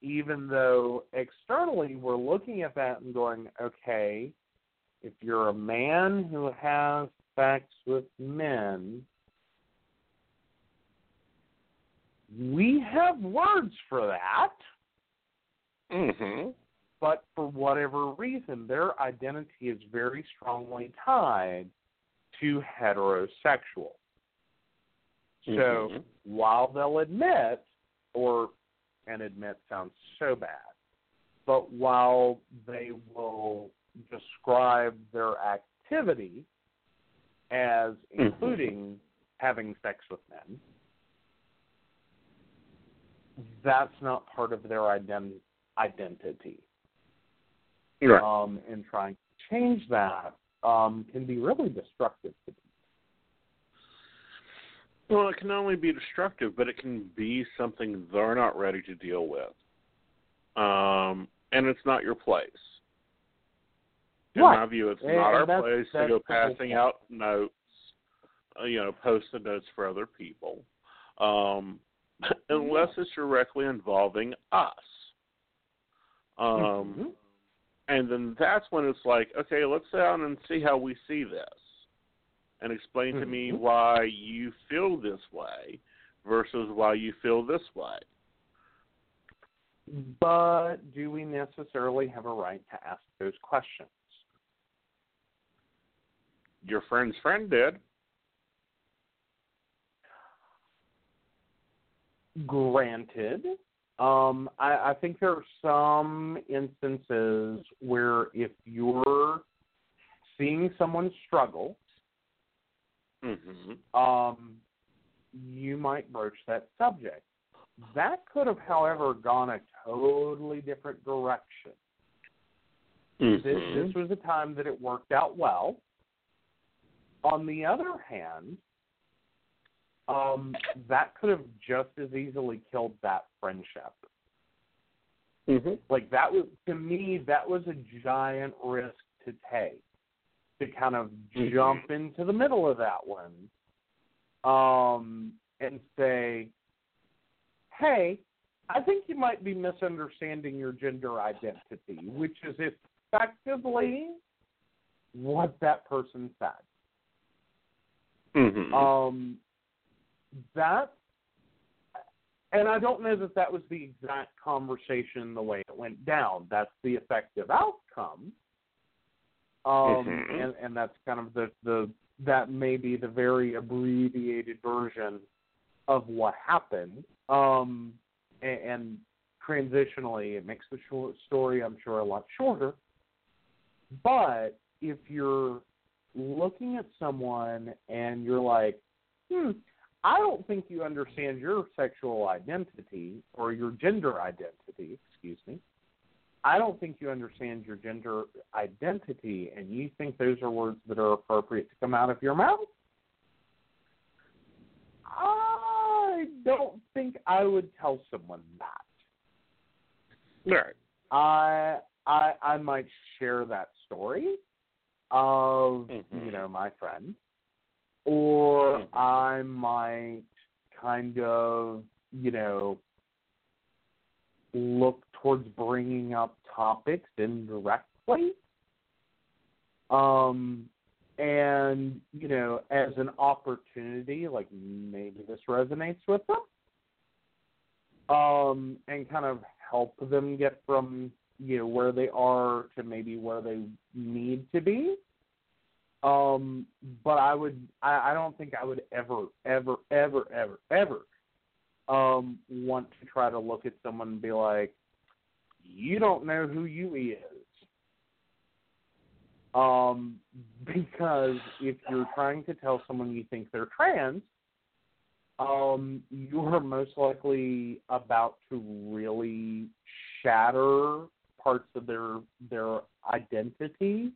even though externally we're looking at that and going, okay, if you're a man who has sex with men, we have words for that, Mhm. but for whatever reason, their identity is very strongly tied to heterosexual. So Mhm. while they'll admit, or and admit sounds so bad, but while they will describe their activity as Mhm. including having sex with men, that's not part of their ident- identity. Right. Um, and trying to change that um, can be really destructive to people. Well, it can only be destructive, but it can be something they're not ready to deal with. Um, and it's not your place. In Right. my view, it's And- not our and place to go passing out notes, uh, you know, post-it notes for other people, um, unless it's directly involving us. Um, Mhm. and then that's when it's like, okay, let's sit down and see how we see this, and explain to me Mhm. why you feel this way versus why you feel this way. But do we necessarily have a right to ask those questions? Your friend's friend did. Granted, um, I, I think there are some instances where if you're seeing someone struggle, Mm-hmm. um, you might broach that subject. That could have, however, gone a totally different direction. Mm-hmm. this was a time that it worked out well. On the other hand, um, that could have just as easily killed that friendship. Mm-hmm. Like that was to me, that was a giant risk to take to kind of Mhm. jump into the middle of that one, um, and say, "Hey, I think you might be misunderstanding your gender identity," which is effectively what that person said. Mm-hmm. Um, that, and I don't know that that was the exact conversation the way it went down. That's the effective outcome. Um, Mhm. and, and that's kind of the, the that may be the very abbreviated version of what happened. Um, and, and transitionally, it makes the short story, I'm sure, a lot shorter. But if you're looking at someone and you're like, hmm, I don't think you understand your sexual identity or your gender identity, excuse me. I don't think you understand your gender identity and you think those are words that are appropriate to come out of your mouth. I don't think I would tell someone that. Right. I I I might share that story of Mhm. you know my friend, or Mhm. I might kind of you know look towards bringing up topics indirectly. Um, and you know, as an opportunity, like maybe this resonates with them, um, and kind of help them get from you know where they are to maybe where they need to be. Um, but I would, I, I don't think I would ever, ever, ever, ever, ever um, want to try to look at someone and be like, you don't know who you is. Um, because if you're trying to tell someone you think they're trans, um, you're most likely about to really shatter parts of their their identity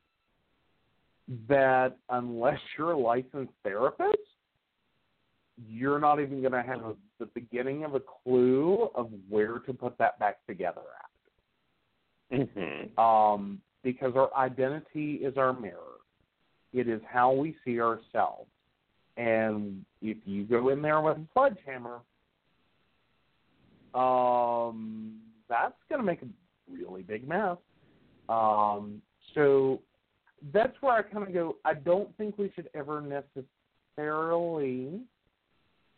that unless you're a licensed therapist, you're not even going to have a, the beginning of a clue of where to put that back together at. Mm-hmm. Um, because our identity is our mirror. It is how we see ourselves. And if you go in there with a sledgehammer, um, that's going to make a really big mess. Um, so that's where I kind of go. I don't think we should ever necessarily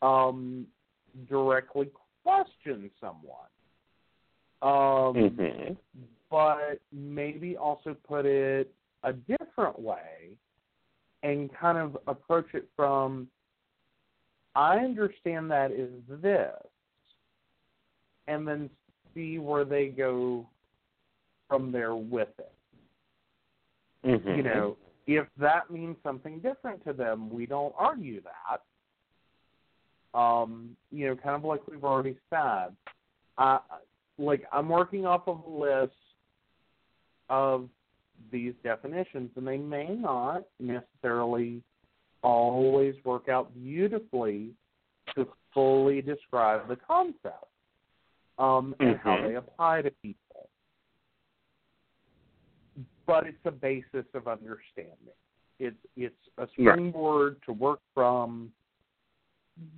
um, directly question someone. Um, Mm-hmm. but maybe also put it a different way and kind of approach it from I understand that is this and then see where they go from there with it. Mm-hmm. You know, if that means something different to them, we don't argue that. Um, you know, kind of like we've already said. Uh, like I'm working off of a list of these definitions, and they may not necessarily always work out beautifully to fully describe the concept um, and how Mhm. they apply to people. But it's a basis of understanding. It's it's a springboard to work from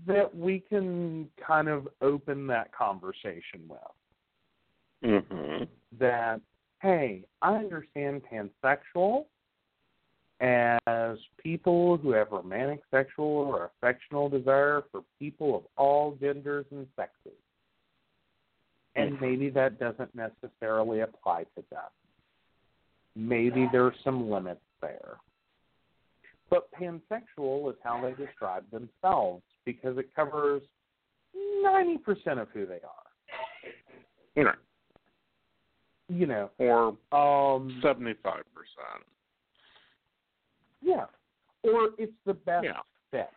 that we can kind of open that conversation with Mm-hmm. that, hey, I understand pansexual as people who have romantic sexual or affectional desire for people of all genders and sexes. And Mhm. maybe that doesn't necessarily apply to them. Maybe there's some limits there. But pansexual is how they describe themselves because it covers 90% of who they are. You know, You know, or um, seventy-five percent. Yeah. Or it's the best Yeah. fit.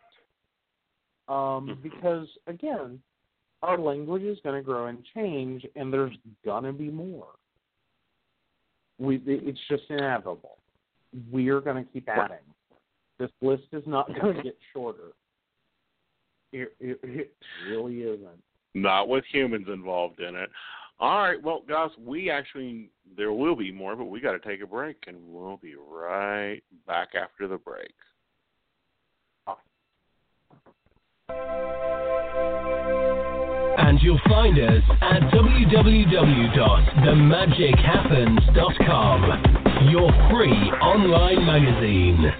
Um, Mhm. Because, again, our language is going to grow and change, and there's going to be more. We, it's just inevitable. We're going to keep adding. This list is not going to get shorter. It, it, it really isn't. Not with humans involved in it. All right, well, guys, we actually there will be more, but we got to take a break, and we'll be right back after the break. And you'll find us at www.themagichappens.com, your free online magazine.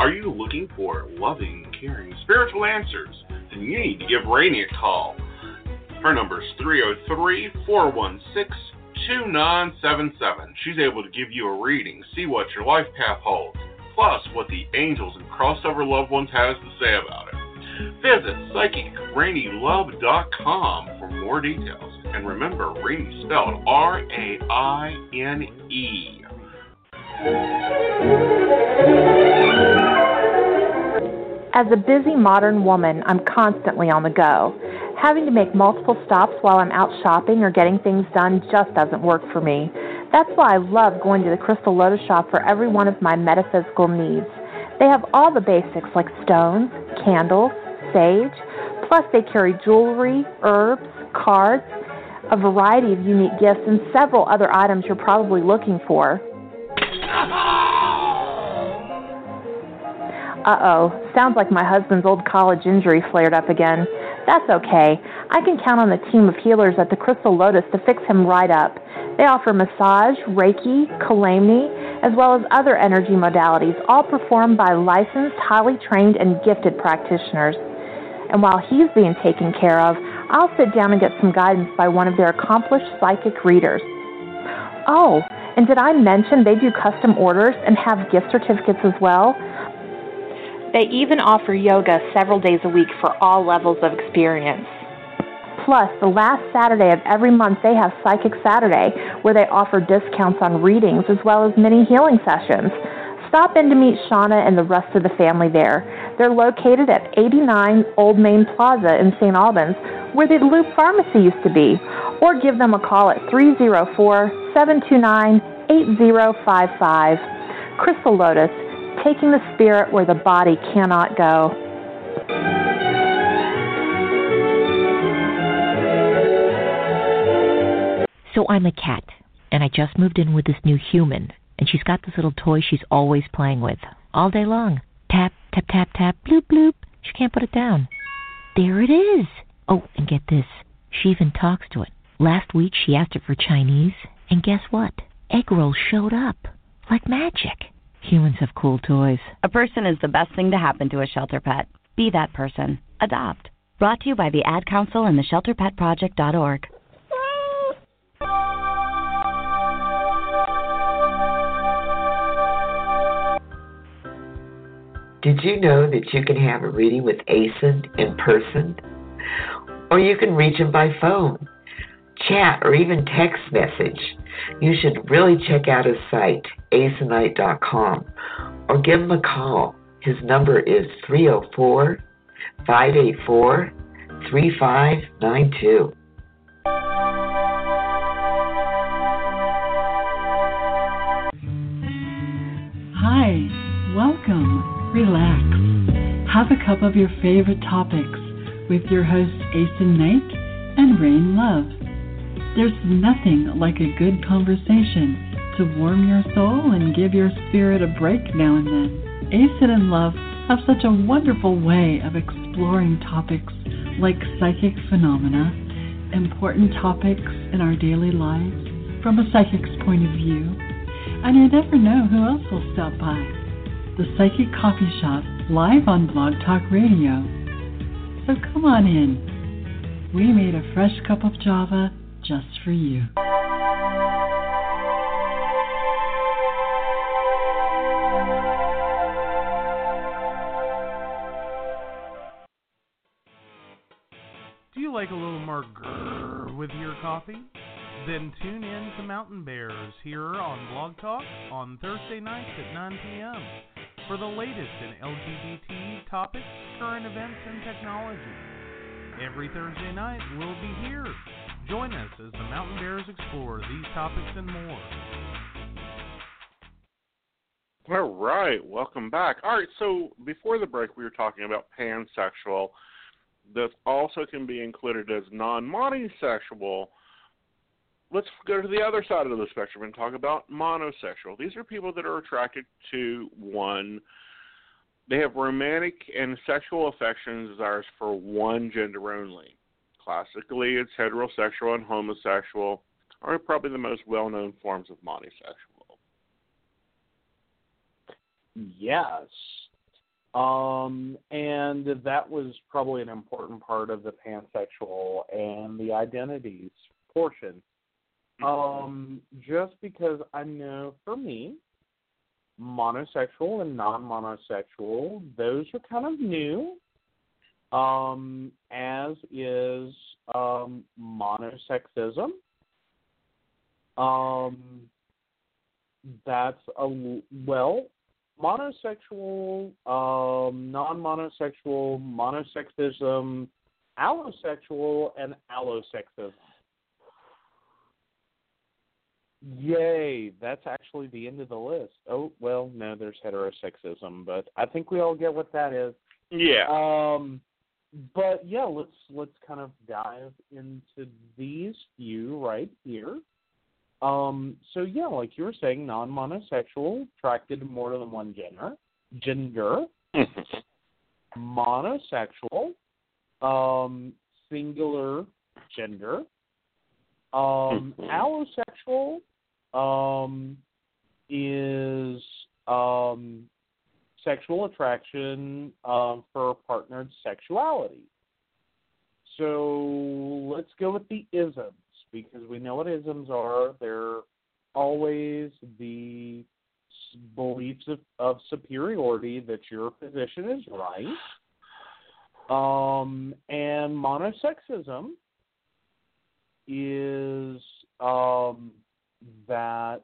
Are you looking for loving, caring, spiritual answers? Then you need to give Rainey a call. Her number is 303 416 2977. She's able to give you a reading, see what your life path holds, plus what the angels and crossover loved ones has to say about it. Visit psychicrainylove.com for more details. And remember, Rainey spelled R A I N E. As a busy modern woman, I'm constantly on the go. Having to make multiple stops while I'm out shopping or getting things done just doesn't work for me. That's why I love going to the Crystal Lotus shop for every one of my metaphysical needs. They have all the basics like stones, candles, sage, plus they carry jewelry, herbs, cards, a variety of unique gifts, and several other items you're probably looking for. Uh oh, sounds like my husband's old college injury flared up again. That's okay. I can count on the team of healers at the Crystal Lotus to fix him right up. They offer massage, Reiki, Kalamni, as well as other energy modalities, all performed by licensed, highly trained, and gifted practitioners. And while he's being taken care of, I'll sit down and get some guidance by one of their accomplished psychic readers. Oh, and did I mention they do custom orders and have gift certificates as well? They even offer yoga several days a week for all levels of experience. Plus, the last Saturday of every month, they have Psychic Saturday, where they offer discounts on readings as well as mini healing sessions. Stop in to meet Shauna and the rest of the family there. They're located at 89 Old Main Plaza in St. Albans, where the Loop Pharmacy used to be, or give them a call at 304 729 8055. Crystal Lotus, taking the spirit where the body cannot go. So I'm a cat, and I just moved in with this new human, and she's got this little toy she's always playing with, all day long. Tap, tap, tap, tap, bloop, bloop. She can't put it down. There it is. Oh, and get this. She even talks to it. Last week she asked it for Chinese, and guess what? Egg rolls showed up. Like magic. Humans have cool toys. A person is the best thing to happen to a shelter pet. Be that person. Adopt. Brought to you by the Ad Council and the ShelterPetProject.org. Did you know that you can have a reading with Aeson in person? Or you can reach him by phone, chat, or even text message. You should really check out his site, asinite.com, or give him a call. His number is 304 584 3592. Hi, welcome, relax, have a cup of your favorite topics with your hosts Aeson Knight and Rain Love. There's nothing like a good conversation to warm your soul and give your spirit a break now and then. Aeson and Love have such a wonderful way of exploring topics like psychic phenomena, important topics in our daily lives from a psychic's point of view, and you never know who else will stop by. The Psychic Coffee Shop, live on Blog Talk Radio. So come on in. We made a fresh cup of Java just for you. Do you like a little more grrr with your coffee? Then tune in to Mountain Bears here on Blog Talk on Thursday nights at 9 p.m. for the latest in LGBT topics, current events, and technology. Every Thursday night we'll be here. Join us as the Mountain Bears explore these topics and more. All right, welcome back. All right, so before the break, we were talking about pansexual. That also can be included as non-monosexual. Let's go to the other side of the spectrum and talk about monosexual. These are people that are attracted to one. They have romantic and sexual affection desires for one gender only. Classically, it's heterosexual and homosexual are probably the most well-known forms of monosexual. Yes. Um, and that was probably an important part of the pansexual and the identities portion. Um, just because I know for me, monosexual and non monosexual, those are kind of new. Um, as is um, monosexism. Um, that's a well, monosexual, um, non-monosexual, monosexism, allosexual, and allosexism. Yay! That's actually the end of the list. Oh well, no, there's heterosexism, but I think we all get what that is. Yeah. Um, but yeah, let's let's kind of dive into these few right here. Um, so yeah, like you were saying, non-monosexual, attracted to more than one gender, gender, monosexual, um, singular gender, um, allosexual, um, is um, sexual attraction um, for partnered sexuality. So let's go with the isms because we know what isms are. They're always the beliefs of, of superiority that your position is right. Um, and monosexism is um, that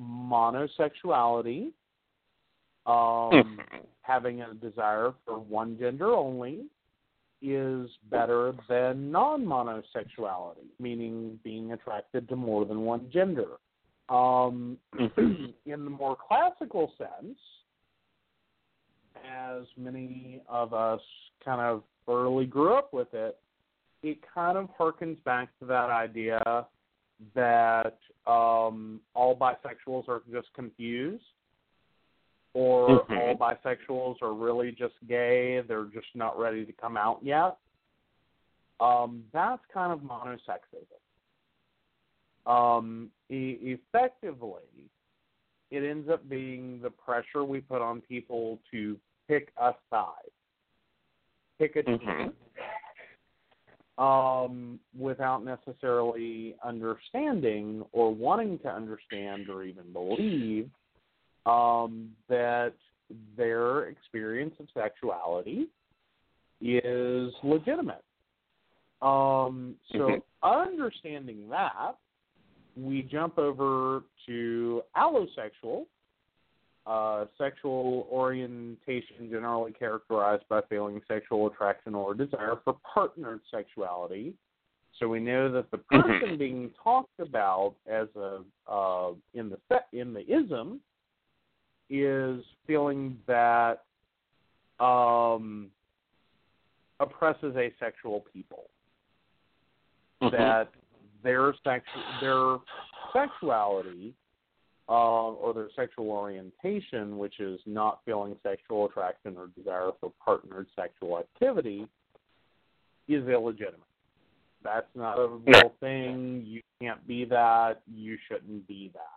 monosexuality, um, having a desire for one gender only, is better than non-monosexuality, meaning being attracted to more than one gender. Um, in the more classical sense, as many of us kind of early grew up with it, it kind of harkens back to that idea that um, all bisexuals are just confused, or Mhm. all bisexuals are really just gay, they're just not ready to come out yet. Um, that's kind of monosexism. Um, e- effectively, it ends up being the pressure we put on people to pick a side, pick a team, um, without necessarily understanding or wanting to understand or even believe um, that their experience of sexuality is legitimate. Um, so, Mhm. understanding that, we jump over to allosexual, uh, sexual orientation generally characterized by feeling sexual attraction or desire for partnered sexuality. So we know that the person being talked about as a uh, in the in the ism is feeling that um, oppresses asexual people. That their sex their sexuality uh, or their sexual orientation, which is not feeling sexual attraction or desire for partnered sexual activity, is illegitimate. That's not a real thing. You can't be that. You shouldn't be that.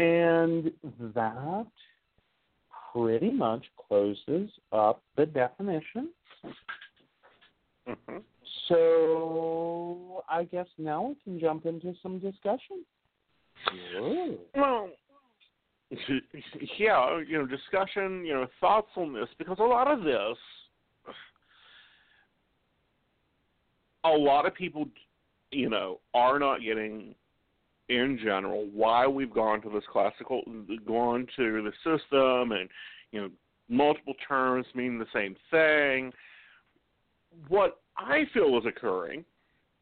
And that pretty much closes up the definition. Mhm. So I guess now we can jump into some discussion. Whoa. Well, yeah, you know, discussion, you know, thoughtfulness, because a lot of this, a lot of people, you know, are not getting, in general, why we've gone to this classical, gone to the system, and you know, multiple terms mean the same thing. What I feel is occurring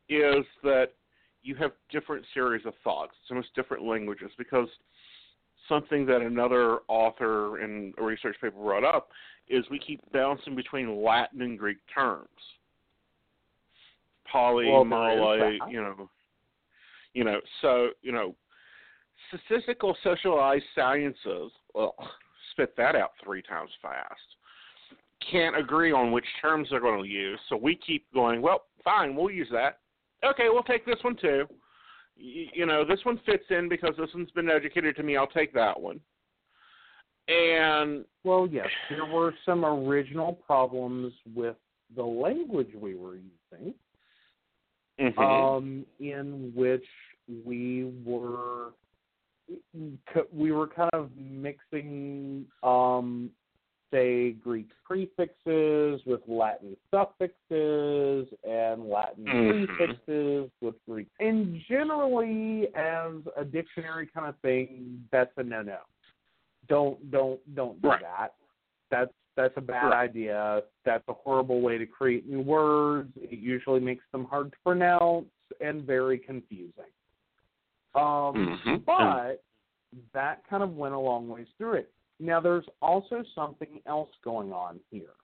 is that you have different series of thoughts, almost different languages, because something that another author in a research paper brought up is we keep bouncing between Latin and Greek terms. Poly, Well, there moly, is that. you know, you know, so you know, statistical socialized sciences. Well, spit that out three times fast. Can't agree on which terms they're going to use, so we keep going. Well, fine, we'll use that. Okay, we'll take this one too. Y- You know, this one fits in because this one's been educated to me. I'll take that one. And Well, yes, there were some original problems with the language we were using, mhm. um, in which we were we were kind of mixing, um, say, Greek prefixes with Latin suffixes and Latin Mhm. prefixes with Greek. And generally, as a dictionary kind of thing, that's a no-no. Don't don't don't do Right. that. That's that's a bad Right. idea. That's a horrible way to create new words. It usually makes them hard to pronounce and very confusing. Um, Mhm. But that kind of went a long ways through it. Now, there's also something else going on here.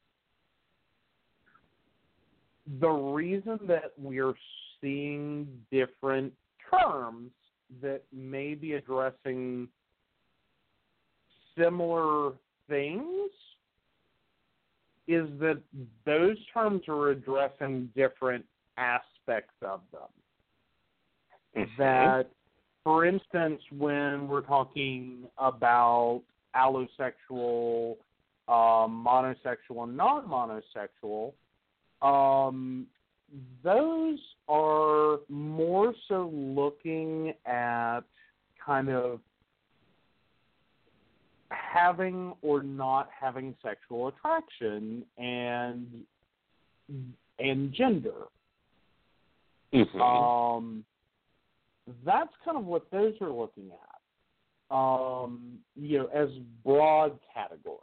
The reason that we're seeing different terms that may be addressing similar things is that those terms are addressing different aspects of them Mhm. that, for instance, when we're talking about allosexual, um, monosexual, and non-monosexual, um, those are more so looking at kind of having or not having sexual attraction and and gender. Mhm. Um, that's kind of what those are looking at. Um, you know, as broad categories.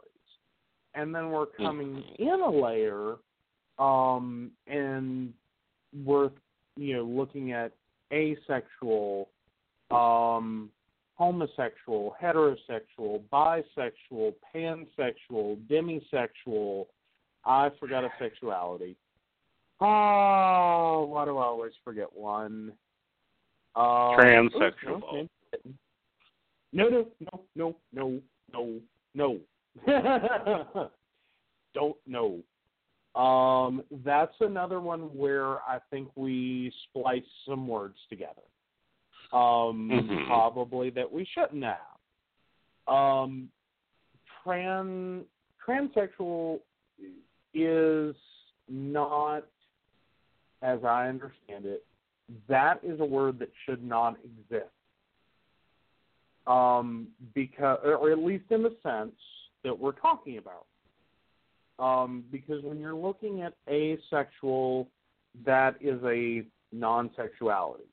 and then we're coming in a layer, um, and we're you know looking at asexual, um, homosexual, heterosexual, bisexual, pansexual, demisexual. I forgot a sexuality. Oh, why do I always forget one? Uh, Transsexual. okay. No, no, no, no, no, no, no. Don't know. Um, that's another one where I think we splice some words together. Um, Mhm. probably that we shouldn't have. Um, trans transsexual is not, as I understand it, that is a word that should not exist. Um, because, or at least in the sense that we're talking about. Um, because when you're looking at asexual, that is a non-sexuality,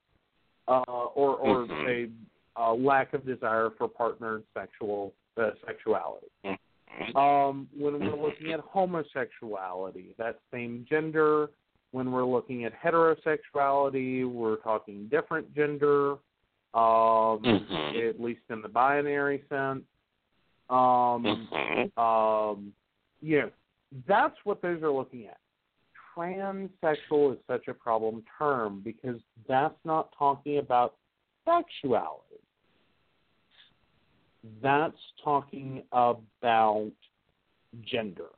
uh, or or Mhm. a, a lack of desire for partnered sexual uh, sexuality. Mhm. Um, when we're looking at homosexuality, that same gender. When we're looking at heterosexuality, we're talking different gender, um, Mhm. at least in the binary sense. Um, Mhm. um, yeah, that's what those are looking at. Transsexual is such a problem term because that's not talking about sexuality. That's talking about gender.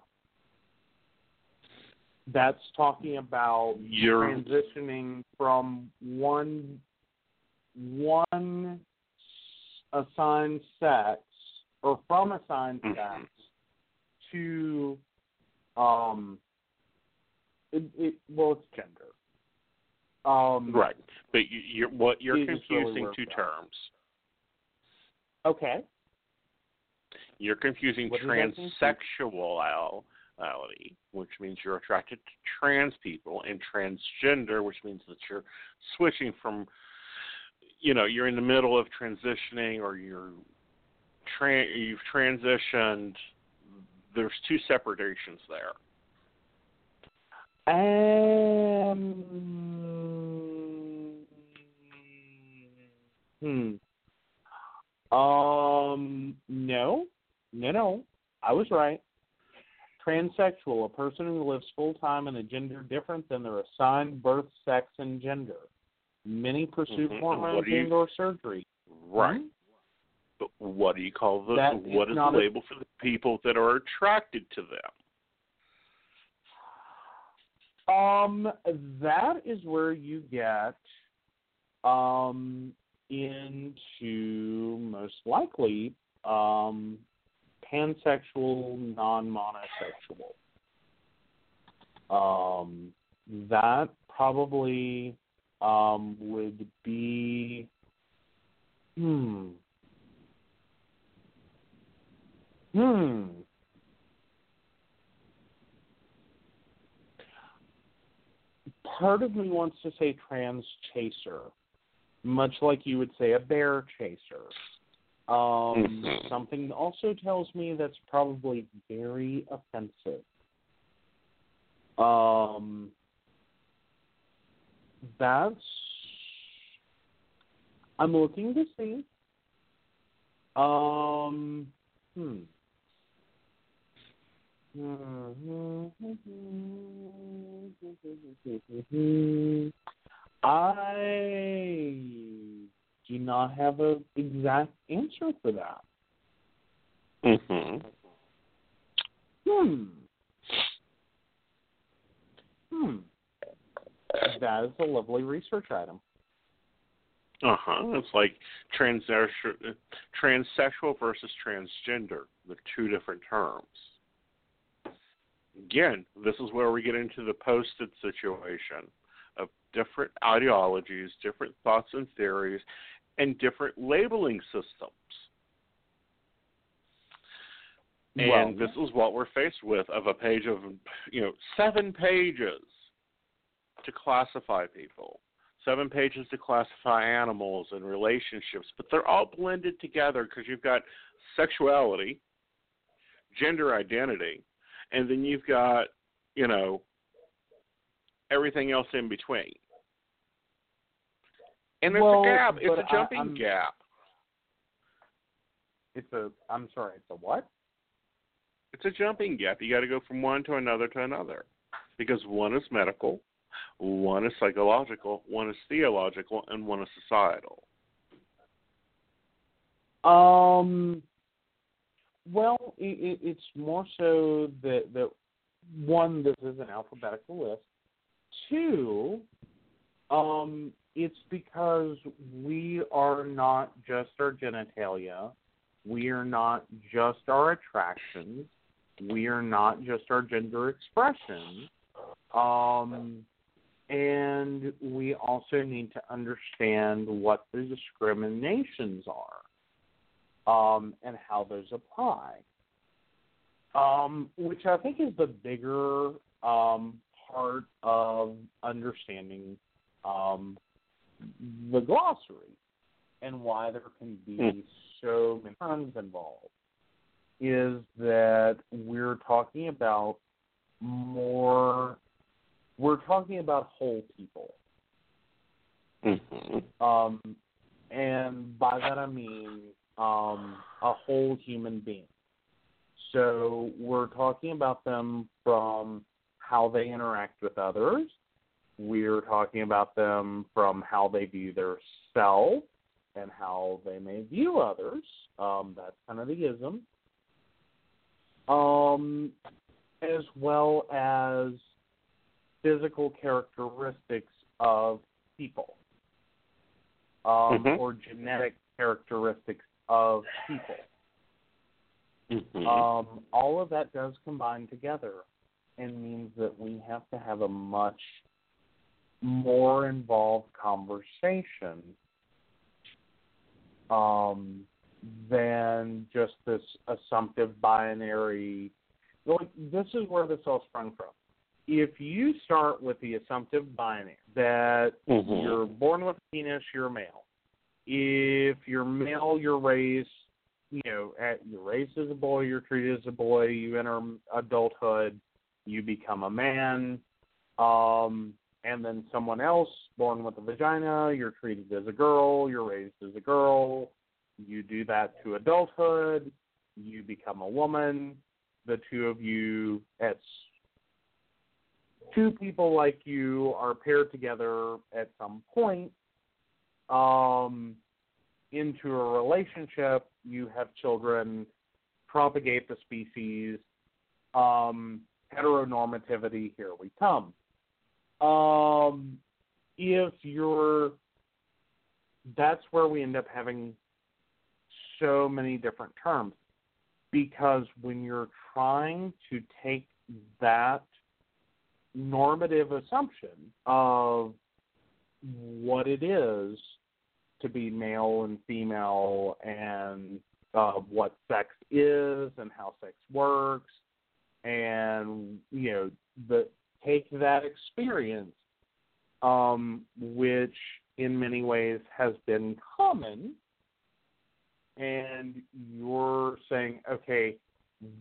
That's talking about You're- transitioning from one one assigned sex or from assigned Mhm. sex to um it, it well it's gender. Um Right, but you, you're what you're is really confusing two we're terms. Okay. You're confusing What does that mean? transsexuality, which means you're attracted to trans people, and transgender, which means that you're switching from, you know, you're in the middle of transitioning or you're tra- you've transitioned. There's two separations there. Um Hmm. Um no. No no. I was right. Transsexual, a person who lives full time in a gender different than their assigned birth, sex, and gender. Many pursue Mhm. hormones you- and or surgery. Right. But what do you call the That is what is the not a- label for the people that are attracted to them? Um, that is where you get um into most likely um pansexual, non-monosexual. Um, that probably um would be hmm hmm part of me wants to say trans chaser, much like you would say a bear chaser. Um, Mhm. Something also tells me that's probably very offensive. Um, that's. I'm looking to see. Um, hmm. I do not have an exact answer for that. Mm-hmm. Hmm. Hmm. That is a lovely research item. Uh huh. It's like transsexual, transsexual versus transgender. They're two different terms. Again, this is where we get into the posted situation of different ideologies, different thoughts and theories, and different labeling systems. And Well- this is what we're faced with of a page of, you know, seven pages to classify people, seven pages to classify animals and relationships, but they're all blended together because you've got sexuality, gender identity, and then you've got you know everything else in between. And it's Well, a gap. It's a jumping I, gap. It's a. I'm sorry. It's a what? It's a jumping gap. You got to go from one to another to another, because one is medical, one is psychological, one is theological, and one is societal. Um. Well, it, it, it's more so that that one, this is an alphabetical list. Two, um, it's because we are not just our genitalia. We are not just our attractions. We are not just our gender expression. Um, and we also need to understand what the discriminations are um, and how those apply. Um, which I think is the bigger um, part of understanding um, the glossary and why there can be Mm. so many terms involved is that we're talking about more we're talking about whole people Mm-hmm. um, and by that I mean um, a whole human being. So we're talking about them from how they interact with others. We're talking about them from how they view their self and how they may view others. Um, that's kind of the ism. Um, as well as physical characteristics of people um, Mhm. or genetic characteristics of people. Mhm. Um, all of that does combine together and means that we have to have a much more involved conversation um, than just this assumptive binary. Like, this is where this all sprung from. If you start with the assumptive binary that Mhm. you're born with a penis, you're a male. If you're male, you're raised, you know, at you're raised as a boy, you're treated as a boy. You enter adulthood, you become a man, um, and then someone else born with a vagina, you're treated as a girl, you're raised as a girl. You do that to adulthood, you become a woman. The two of you, as two people like you, are paired together at some point um, into a relationship. You have children, propagate the species. Um, heteronormativity, here we come. Um, if you're, that's where we end up having so many different terms. Because when you're trying to take that normative assumption of what it is to be male and female and uh, what sex is and how sex works and you know the take that experience um, which in many ways has been common and you're saying okay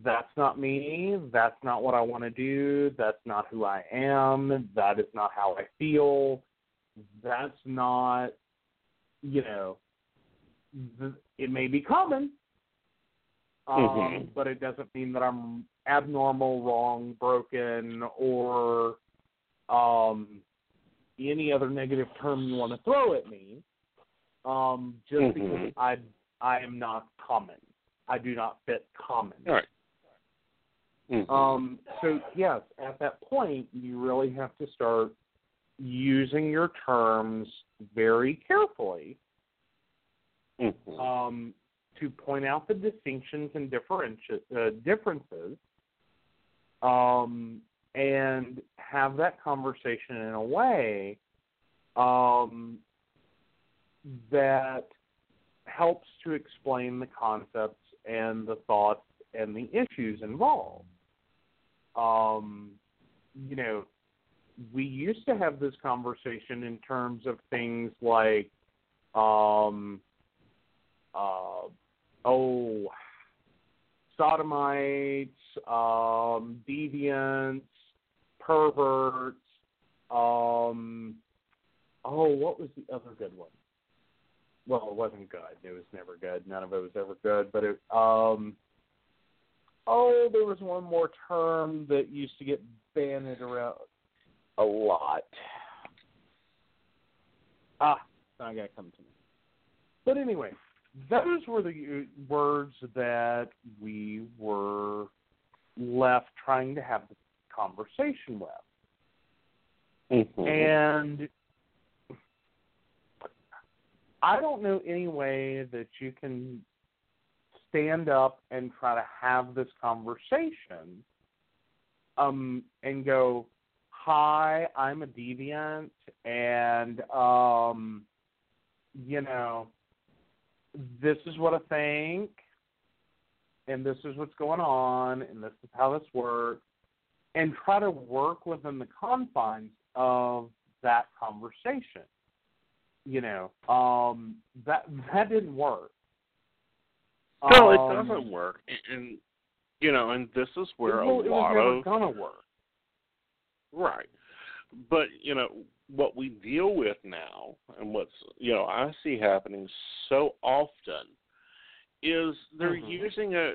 that's not me that's not what i want to do that's not who i am that is not how i feel that's not you know th- it may be common um, Mhm. but it doesn't mean that i'm abnormal wrong broken or um any other negative term you want to throw at me um just Mhm. because i i am not common i do not fit common All right. Mhm. um, so yes, at that point, you really have to start using your terms very carefully Mhm. um, to point out the distinctions and differenti- uh, differences, um, and have that conversation in a way um, that helps to explain the concepts and the thoughts and the issues involved. Um, you know, we used to have this conversation in terms of things like, um, uh, oh, sodomites, um, deviants, perverts. Um, oh, what was the other good one? Well, it wasn't good. It was never good. None of it was ever good. But it, um, oh, there was one more term that used to get banded around a lot. Ah, now I got to come to me. But anyway, those were the words that we were left trying to have the conversation with. Mm-hmm. And I don't know any way that you can stand up and try to have this conversation um and go hi i'm a deviant and um you know this is what i think and this is what's going on and this is how this works and try to work within the confines of that conversation. You know um that that didn't work. No, it Um, doesn't work, and, and you know, and this is where it, a it lot was never of gonna work. Right. But you know what we deal with now, and what's you know I see happening so often, is they're Mhm. using a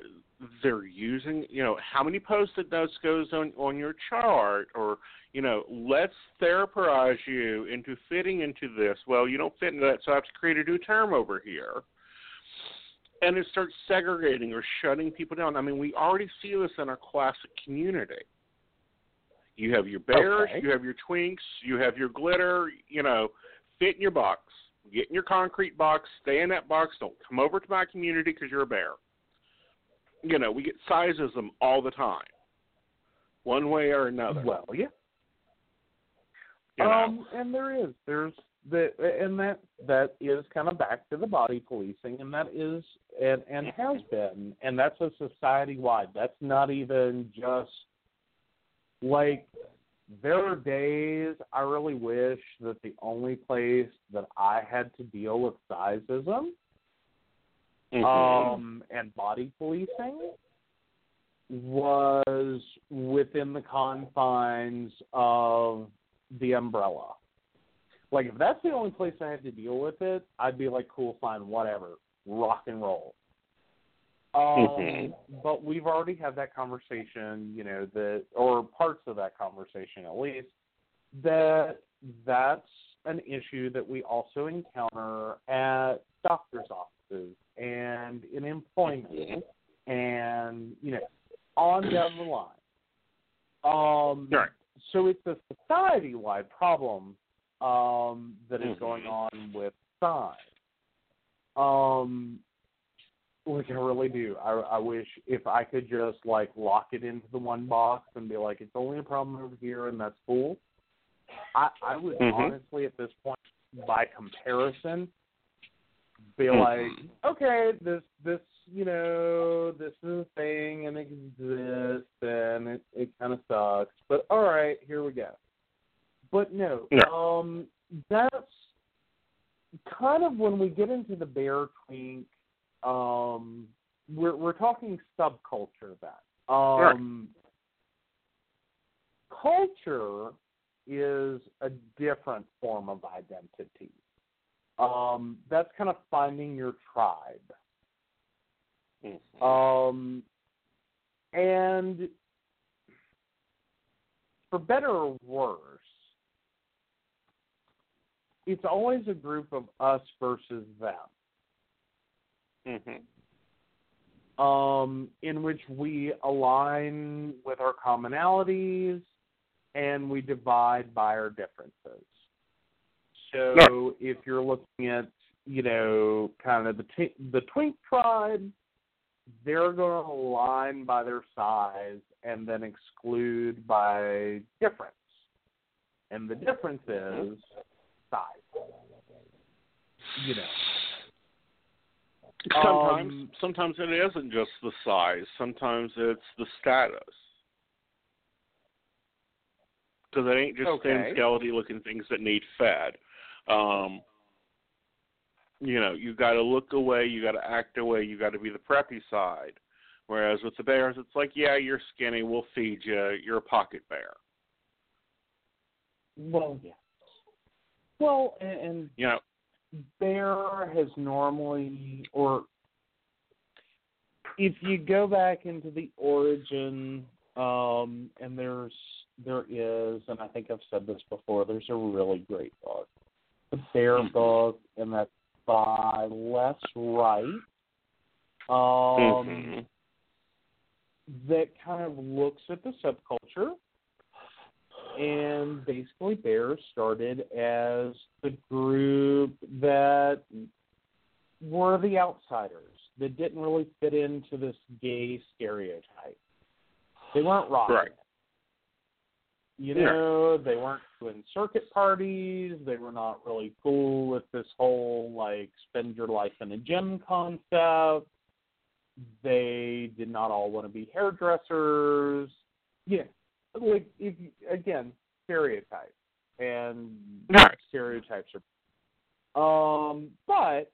they're using you know how many post-it notes goes on on your chart, or you know let's therapize you into fitting into this. Well, you don't fit into that, so I have to create a new term over here and it starts segregating or shutting people down. I mean, we already see this in our classic community. You have your bears, Okay. you have your twinks, you have your glitter, you know, fit in your box. Get in your concrete box, stay in that box, don't come over to my community because you're a bear. You know, we get sizeism all the time, one way or another. well yeah you know. Um, and there is there's the and that that is kind of back to the body policing, and that is and and has been, and that's a society wide. That's not even just like there are days I really wish that the only place that I had to deal with sizeism Mhm. um, and body policing was within the confines of the umbrella. Like if that's the only place I had to deal with it, I'd be like, cool, fine, whatever, rock and roll. Um, Mhm. But we've already had that conversation, you know, that or parts of that conversation at least, that that's an issue that we also encounter at doctors' offices and in employment and you know on down the line. Um, Right. So it's a society-wide problem um, that is Mhm. going on with size. Um, like I really do. I, I wish if I could just like lock it into the one box and be like, it's only a problem over here, and that's cool. I I would Mhm. honestly at this point, by comparison, be Mhm. like, okay, this this you know this is a thing and it exists and it it kind of sucks, but all right, here we go. But no, Yeah. um, that's kind of when we get into the bear twink. Um, we're we're talking subculture then. Um, culture is a different form of identity. Um, that's kind of finding your tribe. Mhm. Um, and for better or worse, it's always a group of us versus them, Mhm. um, in which we align with our commonalities and we divide by our differences. So if you're looking at, you know, kind of the t- the twink tribe, they're going to align by their size and then exclude by difference. And the difference is size. You know. Sometimes, Um, sometimes it isn't just the size. Sometimes it's the status. Because it ain't just Okay. thin, skeletal-looking things that need fed. Um, you know, you got to look away. You got to act away. You got to be the preppy side. Whereas with the bears, it's like, yeah, you're skinny, we'll feed you. You're a pocket bear. Well, yeah. Well, and, and You know, bear has normally, or if you go back into the origin, um, and there's there is, and I think I've said this before. There's a really great book, the Bear Mhm. book, and that's by Les Wright. Um, Mhm. that kind of looks at the subculture. And basically, Bears started as the group that were the outsiders that didn't really fit into this gay stereotype. They weren't rock. Right. You Yeah. know, they weren't doing circuit parties. They were not really cool with this whole like spend your life in a gym concept. They did not all want to be hairdressers. Yeah, like if again stereotypes and Right. stereotypes are. Um, but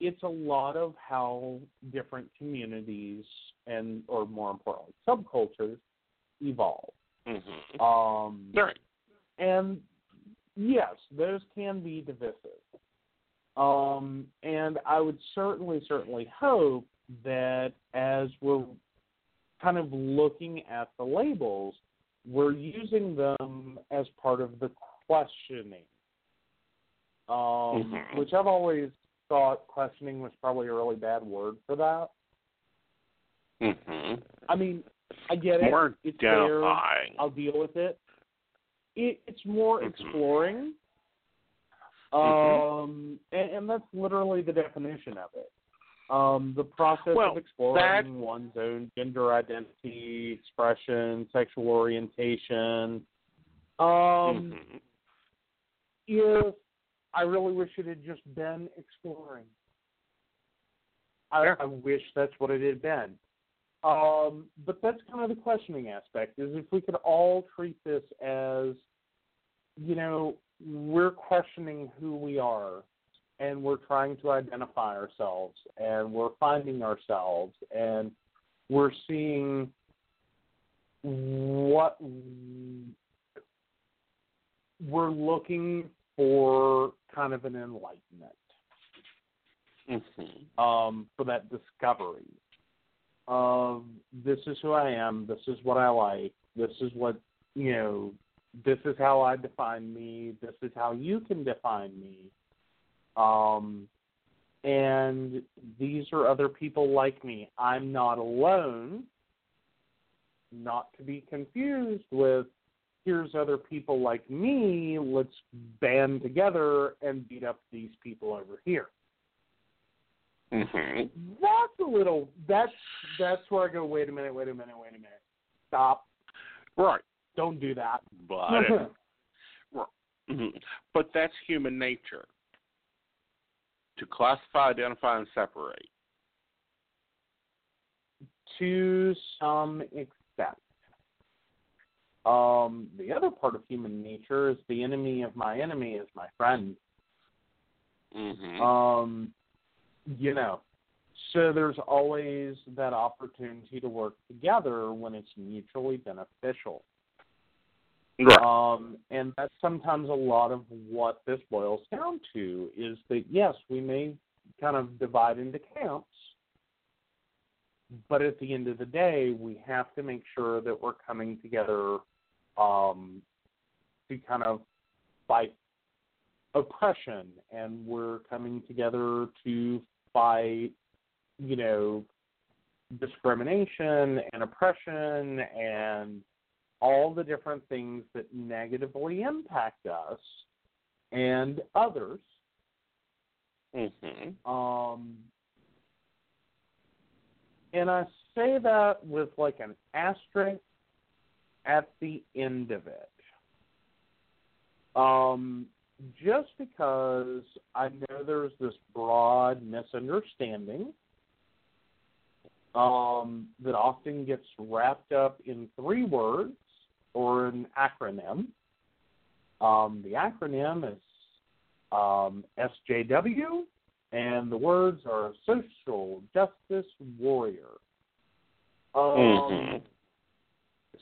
it's a lot of how different communities and, or more importantly, subcultures evolve. Mhm. Um, Right. and yes, those can be divisive. Um, and I would certainly, certainly hope that as we're kind of looking at the labels, we're using them as part of the questioning. Um, Mhm. Which I've always thought questioning was probably a really bad word for that. Mhm. I mean, I get it. More it's there. I'll deal with it. it it's more Mhm. exploring. Mhm. Um, and, and that's literally the definition of it. Um, the process Well, of exploring that- one's own gender identity, expression, sexual orientation. Um, Mhm. if I really wish it had just been exploring. I, Yeah. I wish that's what it had been. Um, but that's kind of the questioning aspect is if we could all treat this as, you know, we're questioning who we are and we're trying to identify ourselves and we're finding ourselves and we're seeing what we're looking for kind of an enlightenment Mhm. um, for that discovery of this is who I am, this is what I like, this is what you know, this is how I define me, this is how you can define me. Um, and these are other people like me. I'm not alone. Not to be confused with here's other people like me, let's band together and beat up these people over here. Mhm. That's a little that's that's where I go, wait a minute, wait a minute, wait a minute. Stop. Right. Don't do that. But Mhm. but that's human nature. To classify, identify, and separate. to some extent. Um, the other part of human nature is the enemy of my enemy is my friend. Mhm. Um, you know, so there's always that opportunity to work together when it's mutually beneficial. Right. Um, and that's sometimes a lot of what this boils down to is that yes, we may kind of divide into camps, but at the end of the day, we have to make sure that we're coming together um, to kind of fight oppression, and we're coming together to fight, you know, discrimination and oppression and all the different things that negatively impact us and others. Mhm. Um, and I say that with like an asterisk at the end of it. Um, just because I know there's this broad misunderstanding um, that often gets wrapped up in three words or an acronym. Um, the acronym is um, SJW, and the words are social justice warrior. Um, Mhm.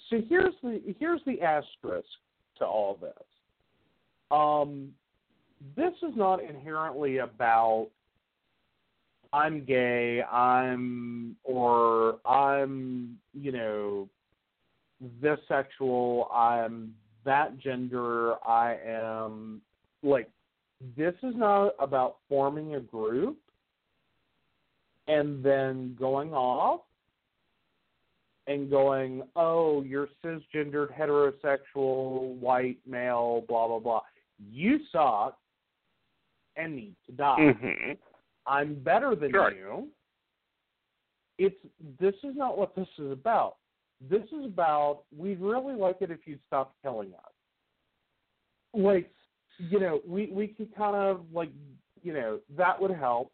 So here's the here's the asterisk to all this. Um, this is not inherently about I'm gay, I'm or I'm you know this sexual, I'm that gender, I am like this is not about forming a group and then going off and going, oh, you're cisgendered, heterosexual, white male, blah blah blah. You suck and need to die. Mhm. I'm better than Sure. you. It's this is not what this is about. This is about we'd really like it if you'd stop killing us. Like, you know, we we could kind of like, you know, that would help.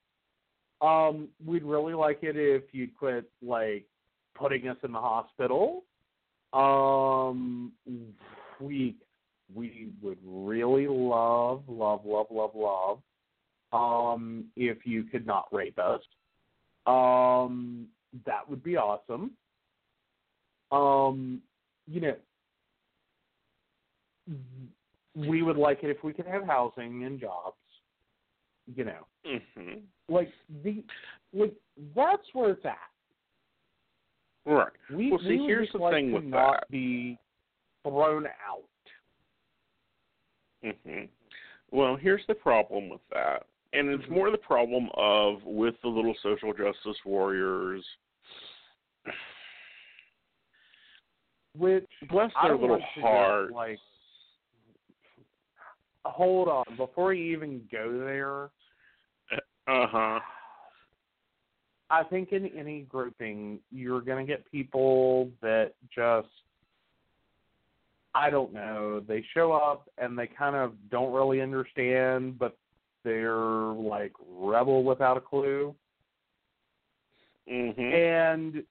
Um, we'd really like it if you'd quit like putting us in the hospital. Um, we we would really love, love, love, love, love um, if you could not rape us. Um, that would be awesome. Um, you know, we would like it if we could have housing and jobs. You know, Mhm. like the like that's where it's at. Right. We, Well, see, we would here's the like thing to with not that. be thrown out. hmm Well, here's the problem with that, and it's more the problem of with the little social justice warriors. Which Bless their little want to just, hearts. like, hold on before you even go there. Uh huh. I think in any grouping, you're going to get people that just, I don't know, they show up and they kind of don't really understand, but they're like rebel without a clue. Hmm And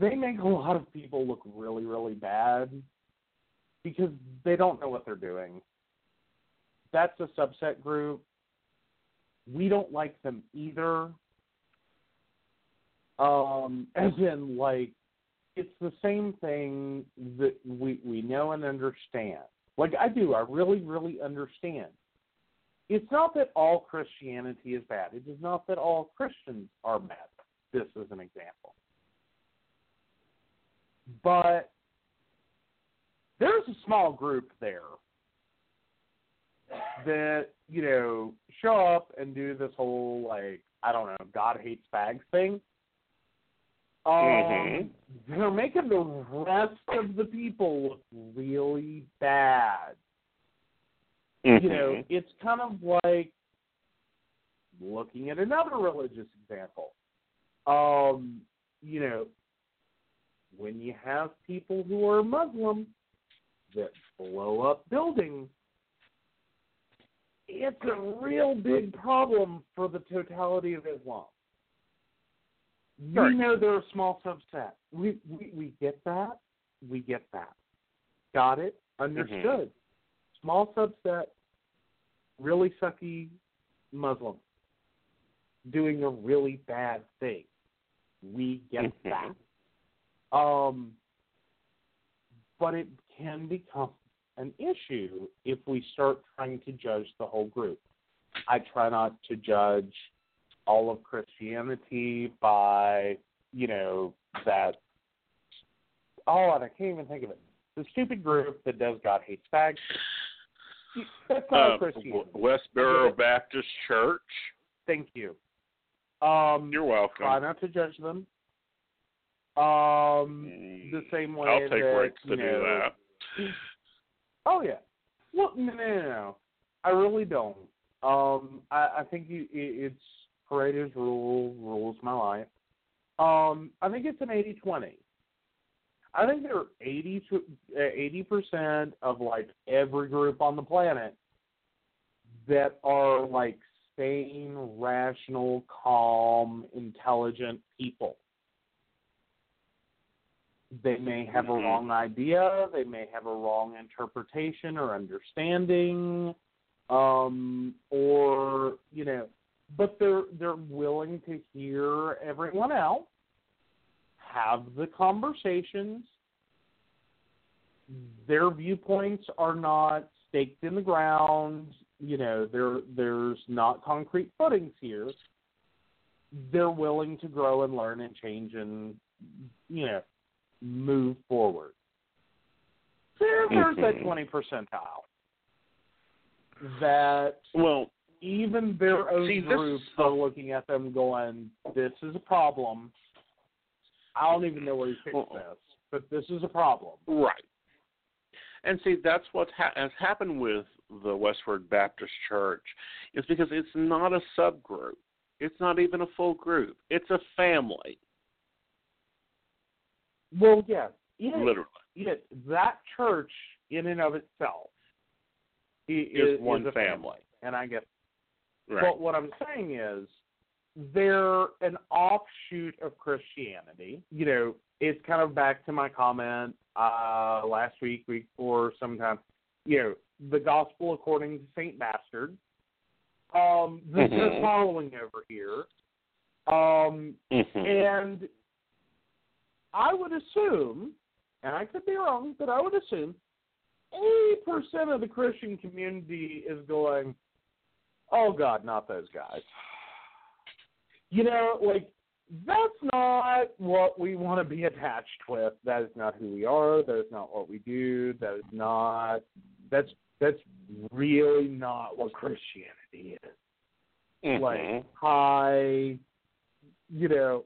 they make a lot of people look really, really bad because they don't know what they're doing. That's a subset group. We don't like them either. Um, as in, like, it's the same thing that we we know and understand. Like I do, I really, really understand. It's not that all Christianity is bad. It is not that all Christians are bad. This is an example. But there's a small group there that, you know, show up and do this whole like, I don't know, God hates fags thing. Um, Mhm. they're making the rest of the people look really bad. You know, Mhm. it's kind of like looking at another religious example. Um, you know, when you have people who are Muslim that blow up buildings, it's a real big problem for the totality of Islam. We Right. know they're a small subset. We, we we get that. We get that. Got it. Understood. Small subset, really sucky Muslim doing a really bad thing. We get that. Um, but it can become an issue if we start trying to judge the whole group. I try not to judge all of Christianity by, you know, that. Oh, and I can't even think of it. The stupid group that does God hates fags. That's not Uh, Christianity. Westboro Baptist Church. Thank you. Um, You're welcome. try not to judge them. Um, the same way I'll take that, rights to you do that. Oh yeah. Well, no, no, no, no. I really don't. Um, I, I think you, it, it's Pareto's rule rules my life. Um, I think it's an eighty twenty. I think there are 80 eighty percent of like every group on the planet that are like sane, rational, calm, intelligent people. They may have a Mhm. wrong idea, they may have a wrong interpretation or understanding, um, or, you know, but they're they're willing to hear everyone else, have the conversations. Their viewpoints are not staked in the ground. You know, there there's not concrete footings here. They're willing to grow and learn and change and you know move forward. There, there's that Mhm. twenty percentile that Well, even their own See, this- groups are looking at them going, "This is a problem." I don't even know where you fix this, but this is a problem. Right. And see, that's what ha- has happened with the Westboro Baptist Church, is because it's not a subgroup. It's not even a full group. It's a family, Well, yes, it, literally. it, that church in and of itself Is is, one a family. and I guess. Right. But what I'm saying is, they're an offshoot of Christianity. You know, it's kind of back to my comment uh, last week, week before, sometime. You know, the gospel according to Saint Bastard. Um, that they're Mhm. following over here. Um, Mhm. and I would assume, and I could be wrong, but I would assume 80% of the Christian community is going, oh, God, not those guys. You know, like, that's not what we want to be attached with. That is not who we are. That is not what we do. That is not, that's, that's really not what Christianity is. Mhm. like hi you know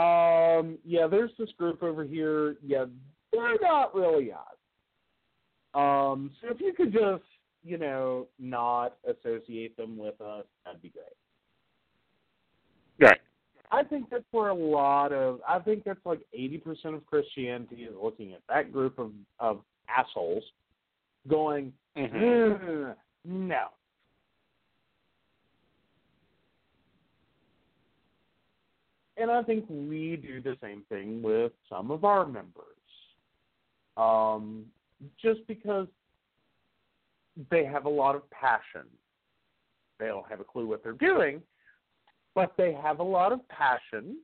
um yeah there's this group over here. Yeah they're not really us. Um so if you could just you know not associate them with us that'd be great. Right. i think that's where a lot of i think that's like eighty percent of christianity is looking at that group of of assholes going Mhm. "Mm, no and I think we do the same thing with some of our members. Um, just because they have a lot of passion. They don't have a clue what they're doing, but they have a lot of passion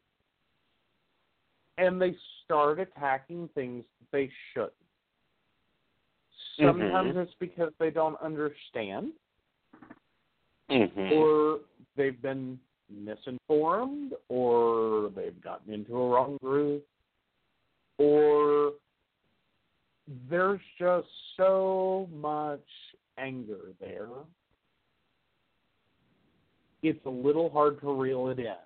and they start attacking things they shouldn't. Sometimes Mhm. it's because they don't understand Mhm. or they've been misinformed or they've gotten into a wrong group or there's just so much anger there it's a little hard to reel it in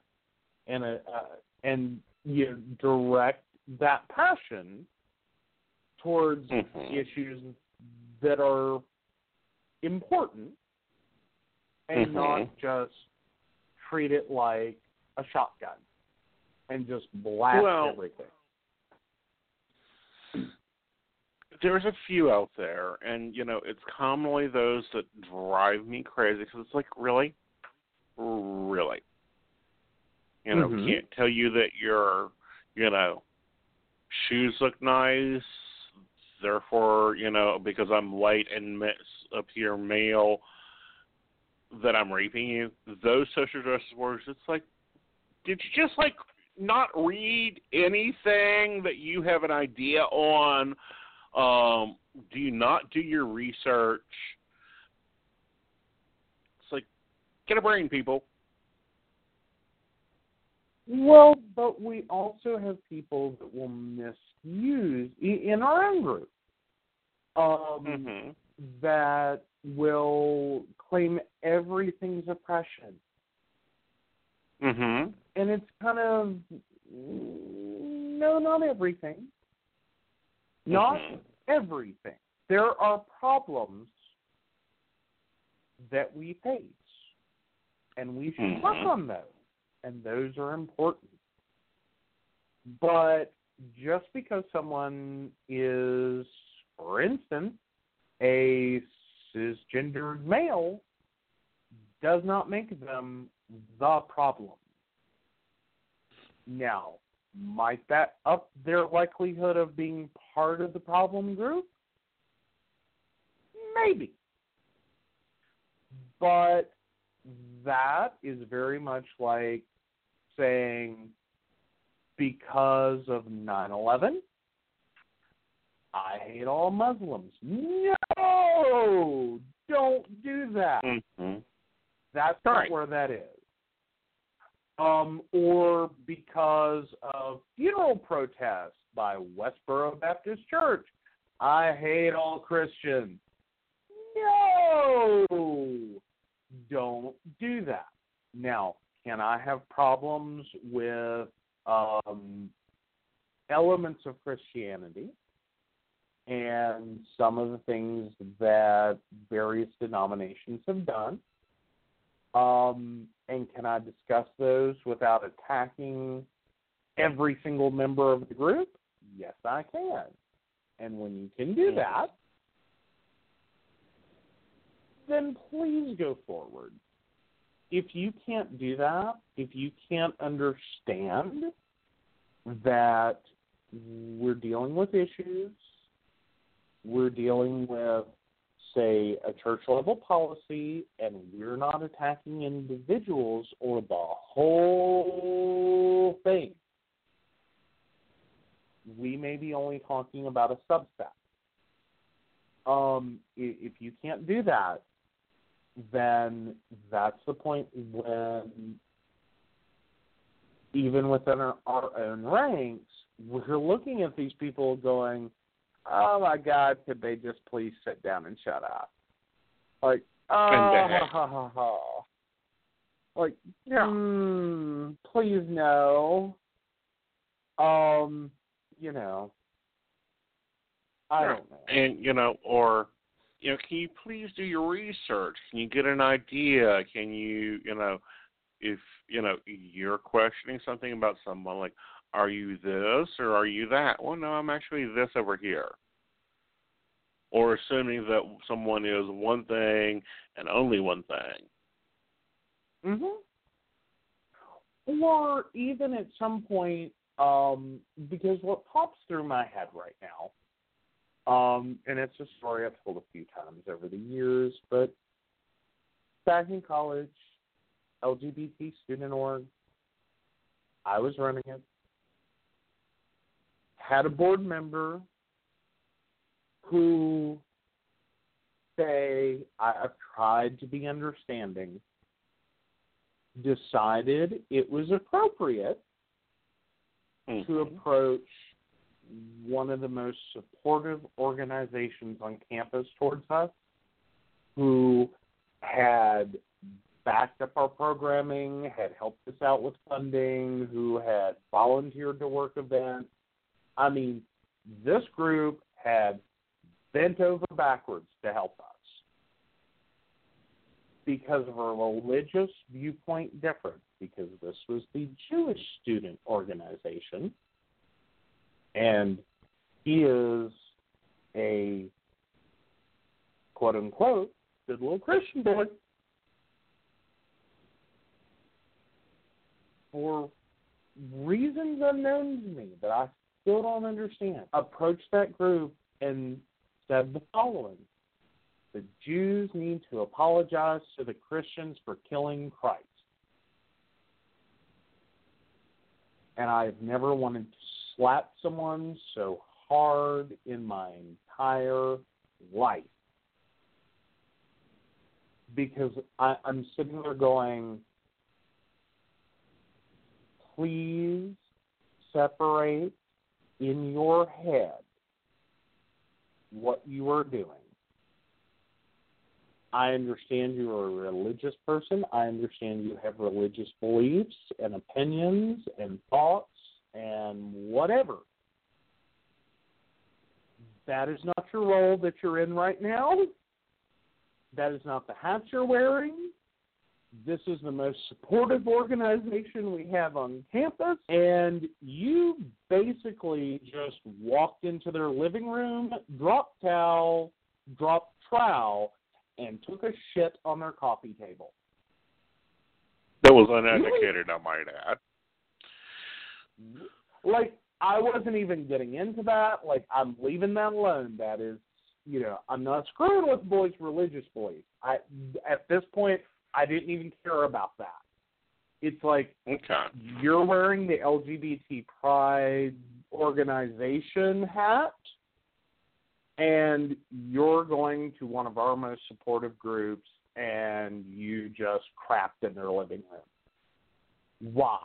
and uh, uh, and you direct that passion towards Mhm. issues that are important and Mhm. not just treat it like a shotgun and just blast Well- everything. there's a few out there, and you know, it's commonly those that drive me crazy because it's like, really, really, you know, Mhm. can't tell you that your, you know, shoes look nice. Therefore, you know, because I'm white and appear male, that I'm raping you. Those social justice warriors, it's like, did you just like not read anything that you have an idea on? Um, do you not do your research? It's like, get a brain, people. Well, but we also have people that will misuse i- in our own group um, Mm-hmm. that will claim everything's oppression, Mm-hmm. and it's kind of no, not everything, not Mhm. everything. There are problems that we face, and we should work Mhm. on those, and those are important. But just because someone is, for instance, a cisgendered male, does not make them the problem. Now, might that up their likelihood of being part of the problem group? Maybe. But that is very much like saying because of 9/11 I hate all Muslims. No, don't do that. Mm-hmm. That's Right. not where that is. Um, or because of funeral protests by Westboro Baptist Church. I hate all Christians. No, don't do that. Now, can I have problems with um, elements of Christianity and some of the things that various denominations have done? Um, and can I discuss those without attacking every single member of the group? Yes, I can. And when you can do that, then please go forward. If you can't do that, if you can't understand that we're dealing with issues, we're dealing with, say, a church level policy, and we're not attacking individuals or the whole thing. We may be only talking about a subset. Um, if you can't do that, then that's the point when, even within our, our own ranks, we're looking at these people going, "Oh my God, could they just please sit down and shut up?" Like, oh, ha, ha, ha, ha. like, hmm, please no. Um, you know, I Sure. don't know. And you know, or you know, can you please do your research? Can you get an idea? Can you, you know, if you know you're questioning something about someone, like, are you this or are you that? Well, no, I'm actually this over here. Or assuming that someone is one thing and only one thing. Mhm. Or even at some point, um, because what pops through my head right now, um, and it's a story I've told a few times over the years, but back in college, LGBT student org, I was running it. Had a board member who say I've tried to be understanding decided it was appropriate to approach one of the most supportive organizations on campus towards us who had backed up our programming, had helped us out with funding, who had volunteered to work events. I mean, this group had bent over backwards to help us because of a religious viewpoint difference, because this was the Jewish student organization, and he is a quote unquote good little Christian boy. For reasons unknown to me that I still don't understand, approached that group and said the following the Jews need to apologize to the Christians for killing Christ. And I've never wanted to slap someone so hard in my entire life. Because I, I'm sitting there going, please separate in your head what you are doing. I understand you are a religious person. I understand you have religious beliefs and opinions and thoughts and whatever. That is not your role that you're in right now. That is not the hat you're wearing. This is the most supportive organization we have on campus, and you basically just walked into their living room, dropped towel, dropped trowel, and took a shit on their coffee table. That was uneducated, I might add. Like I wasn't even getting into that. Like I'm leaving that alone. That is, you know, I'm not screwing with boys' religious beliefs. I at this point I didn't even care about that. It's like Okay. you're wearing the LGBT Pride organization hat, and you're going to one of our most supportive groups, and you just crapped in their living room. Why?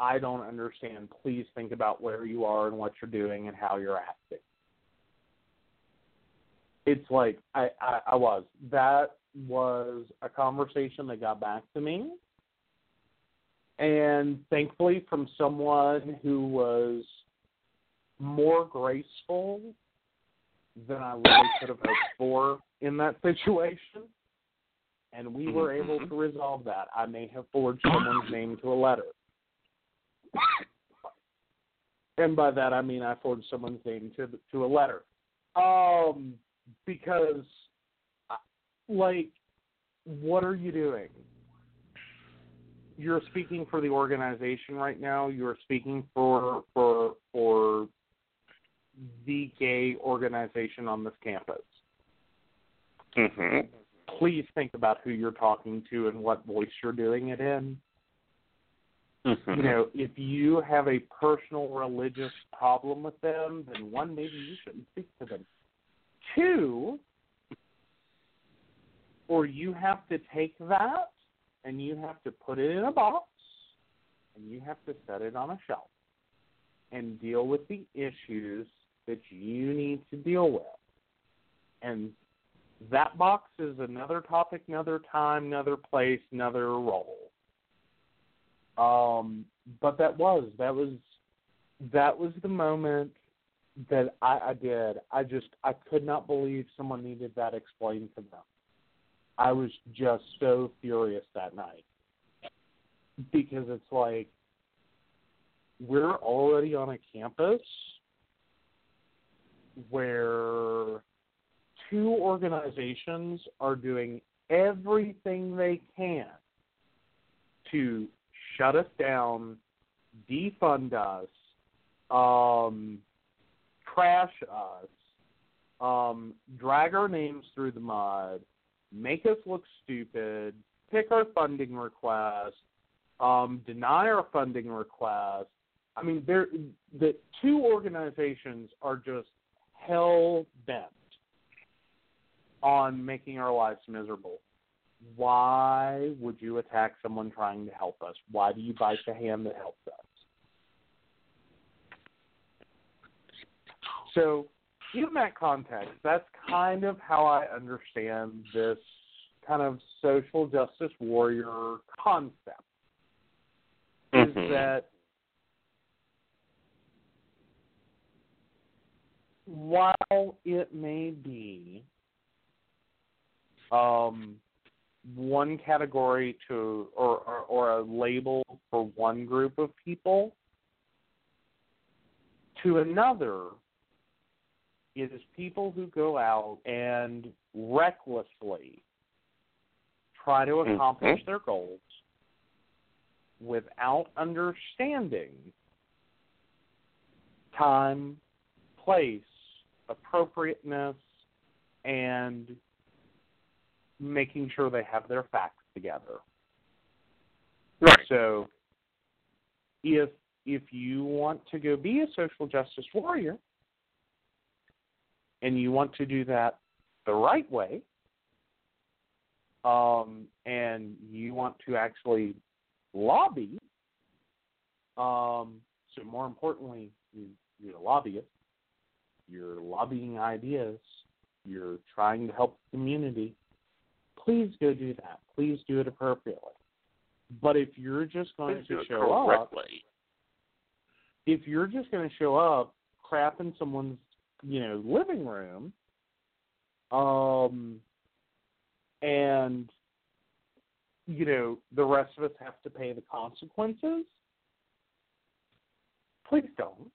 I don't understand. Please think about where you are and what you're doing and how you're acting. It's like I, I, I was. That was a conversation that got back to me. And thankfully from someone who was more graceful than I really could have hoped for in that situation. And we were mm-hmm. able to resolve that. I may have forged someone's name to a letter. And by that I mean I forged someone's name to to a letter. Um because uh, like what are you doing? You're speaking for the organization right now. You're speaking for for for the gay organization on this campus. Mhm. Please think about who you're talking to and what voice you're doing it in. Mhm. You know, if you have a personal religious problem with them, then one, maybe you shouldn't speak to them. Two, or you have to take that and you have to put it in a box and you have to set it on a shelf and deal with the issues that you need to deal with. And that box is another topic, another time, another place, another role. Um, but that was that was that was the moment that I, I did. I just I could not believe someone needed that explained to them. I was just so furious that night because it's like we're already on a campus where two organizations are doing everything they can to shut us down, defund us, um, trash us, um, drag our names through the mud, make us look stupid, pick our funding request, um, deny our funding request. I mean, there the two organizations are just hell bent on making our lives miserable. Why would you attack someone trying to help us? Why do you bite the hand that helps us? So, in that context, that's kind of how I understand this kind of social justice warrior concept. Is Mhm. that while it may be um, one category to or, or or a label for one group of people to another it is people who go out and recklessly try to accomplish Mhm. their goals without understanding time, place, appropriateness, and making sure they have their facts together. Right. So if if you want to go be a social justice warrior and you want to do that the right way, um, and you want to actually lobby, um, so more importantly, you, you're a lobbyist, you're lobbying ideas, you're trying to help the community, please go do that. Please do it appropriately. But if you're just going Please to show up, if you're just going to show up, crap in someone's, you know, living room, um, and you know the rest of us have to pay the consequences, please don't.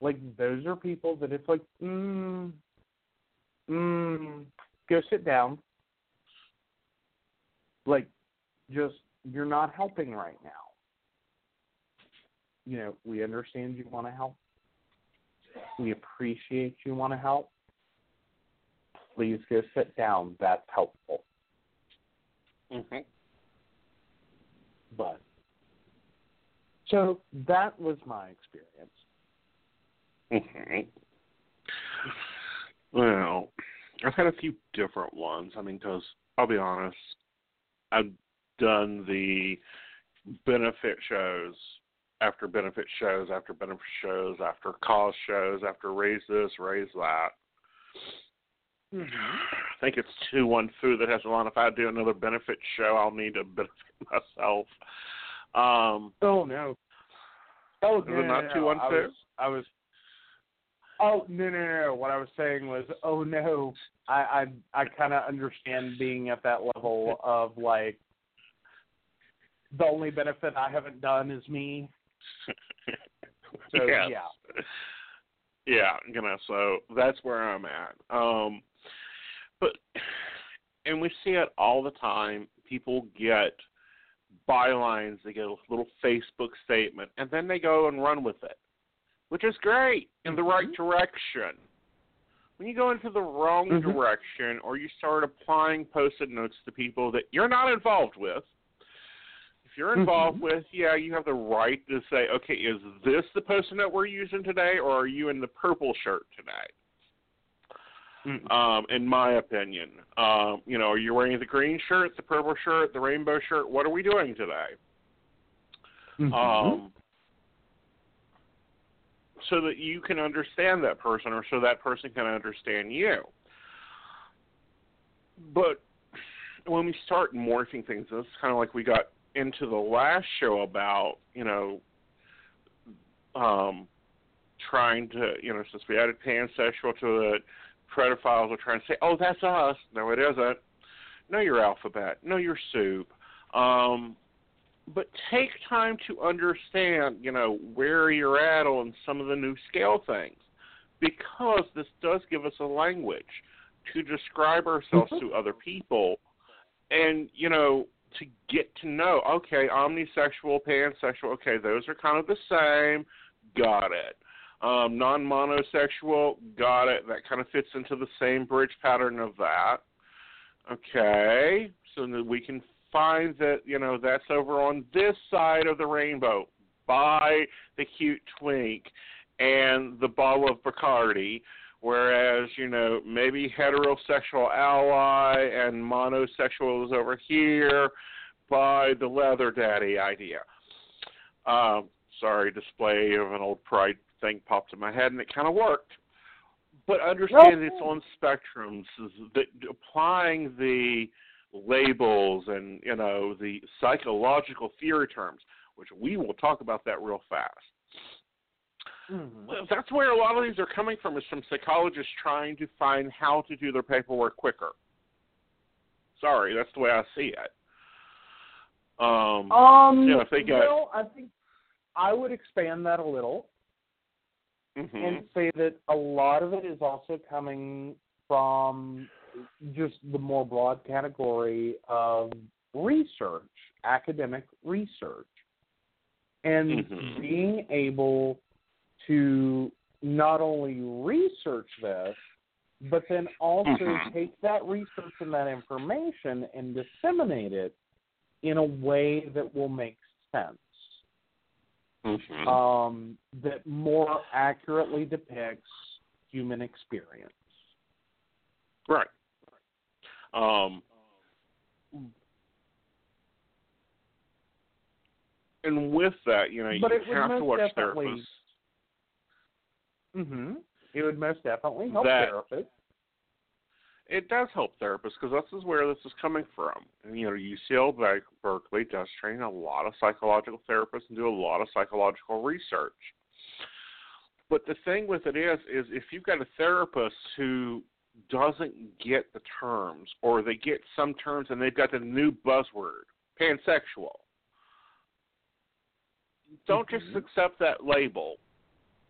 Like those are people that it's like, mm, mm, go sit down. Like, just you're not helping right now. You know, we understand you want to help. We appreciate you want to help. please go sit down. That's helpful. hmm But so that was my experience. hmm Well, I've had a few different ones. I mean, because I'll be honest, I've done the benefit shows after benefit shows after benefit shows after cause shows after raise this, raise that. I think it's two one food that has a line. If I do another benefit show, I'll need to benefit myself. Um, Oh no. Oh Is no, it not no, too no. I unfair? was, I was. Oh no no no! no. What I was saying was, oh no, I I I kind of understand being at that level of like. The only benefit I haven't done is me. So yes. yeah. Yeah, you know, so that's where I'm at. Um but and we see it all the time. People get bylines, they get a little Facebook statement, and then they go and run with it. Which is great in the right direction. When you go into the wrong Mhm. direction or you start applying post-it notes to people that you're not involved with, if you're involved Mhm. with, yeah, you have the right to say, okay, is this the post-it note we're using today, or are you in the purple shirt today? Mm. Um, in my opinion, um, you know, are you wearing the green shirt, the purple shirt, the rainbow shirt? What are we doing today? Mhm. Um, so that you can understand that person, or so that person can understand you. But when we start morphing things, is kind of like we got into the last show about, you know, um, trying to, you know, since we added pansexual to it, pedophiles are trying to say, oh, that's us. No, it isn't. No, you're alphabet. No, you're soup. Um, but take time to understand, you know, where you're at on some of the new scale things, because this does give us a language to describe ourselves to other people, and you know, to get to know, okay, omnisexual, pansexual, okay, those are kind of the same. Got it. Um, non-monosexual, got it. That kind of fits into the same bridge pattern of that. Okay, so that we can find that you know that's over on this side of the rainbow by the cute twink and the bottle of Bacardi, whereas you know maybe heterosexual ally and monosexual is over here by the leather daddy idea. Um, sorry, display of an old pride thing popped in my head and it kind of worked. But understand it's on spectrums. That applying the labels and you know the psychological theory terms, which we will talk about that real fast. Mhm. Well, That's where a lot of these are coming from, is from psychologists trying to find how to do their paperwork quicker. Sorry, that's the way I see it. Um, Um, yeah, if they got, well, I think I would expand that a little mhm. and say that a lot of it is also coming from just the more broad category of research, academic research, and Mhm. being able to not only research this, but then also Mhm. take that research and that information and disseminate it in a way that will make sense Mhm. um, that more accurately depicts human experience. Right. Um, and with that, you know, But you have to watch therapists. Mm-hmm. It would most definitely help That- therapists. It does help therapists because this is where this is coming from. And, you know, UCL Ber- Berkeley does train a lot of psychological therapists and do a lot of psychological research. But the thing with it is, is if you've got a therapist who doesn't get the terms, or they get some terms and they've got the new buzzword, pansexual, don't just Mhm. accept that label.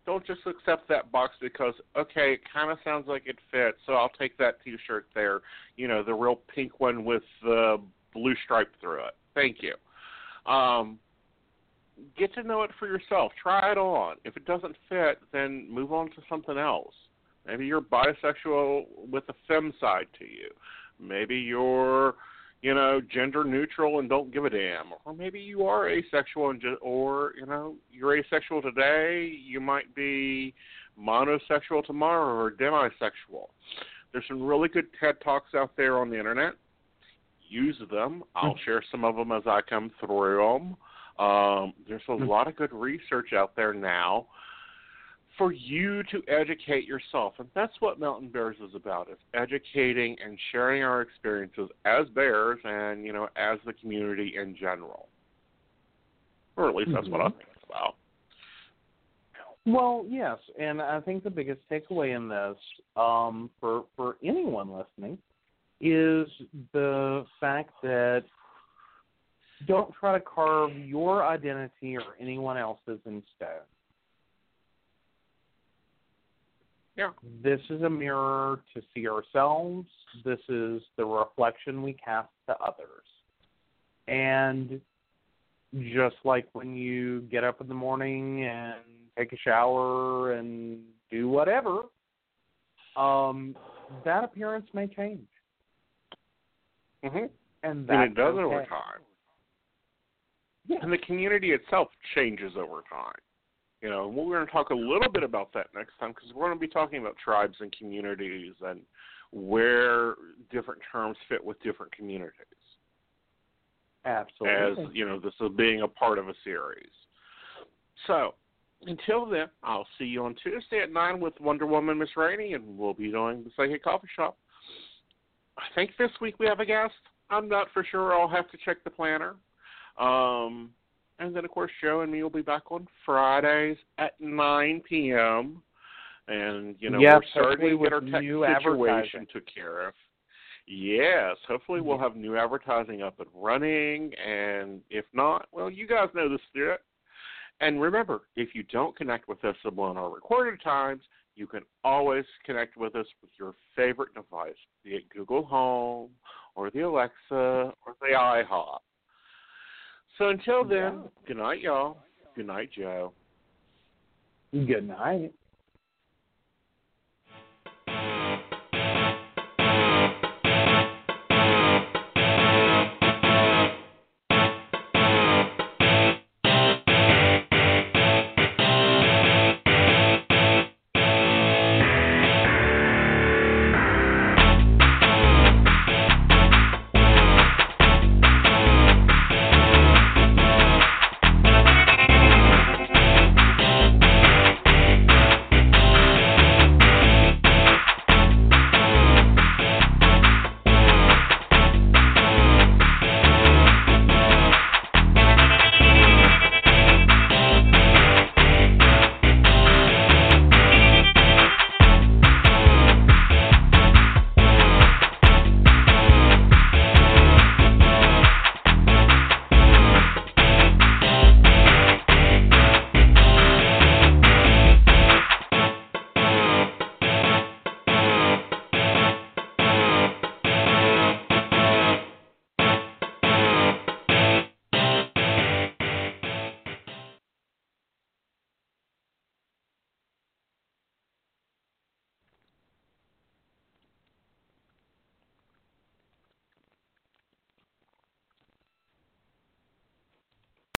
Don't just accept that box because okay, it kind of sounds like it fits, so I'll take that T-shirt there. You know, the real pink one with the blue stripe through it. Thank you. Um, get to know it for yourself. Try it on. If it doesn't fit, then move on to something else. Maybe you're bisexual with a fem side to you. Maybe you're, you know, gender neutral and don't give a damn. Or maybe you are asexual and just, or you know, you're asexual today. You might be monosexual tomorrow or demisexual. There's some really good TED talks out there on the internet. Use them. I'll share some of them as I come through them. Um, there's a lot of good research out there now for you to educate yourself, and that's what Mountain Bears is about: is educating and sharing our experiences as bears, and you know, as the community in general. Or at least that's what I think it's about. Well, yes, and I think the biggest takeaway in this, um, for for anyone listening, is the fact that don't try to carve your identity or anyone else's in stone. Yeah. This is a mirror to see ourselves. This is the reflection we cast to others. And just like when you get up in the morning and take a shower and do whatever, um, that appearance may change. Mm-hmm. And, and it does okay. over time. Yeah. And the community itself changes over time. You know, we're going to talk a little bit about that next time because we're going to be talking about tribes and communities and where different terms fit with different communities. Absolutely. As you know, this is being a part of a series. So, until then, I'll see you on Tuesday at nine with Wonder Woman Miss Rainey, and we'll be doing the Psychic Coffee Shop. I think this week we have a guest. I'm not for sure. I'll have to check the planner. Um, and then, of course, Joe and me will be back on Fridays at 9 p.m. And, you know, yes, we're starting to get our tech new situation took care of. Yes, hopefully we'll have new advertising up and running. And if not, well, you guys know the spirit. And remember, if you don't connect with us on our recorded times, you can always connect with us with your favorite device, be it Google Home or the Alexa or the iHop. So until then, good night, y'all. Good night, Joe. Good night.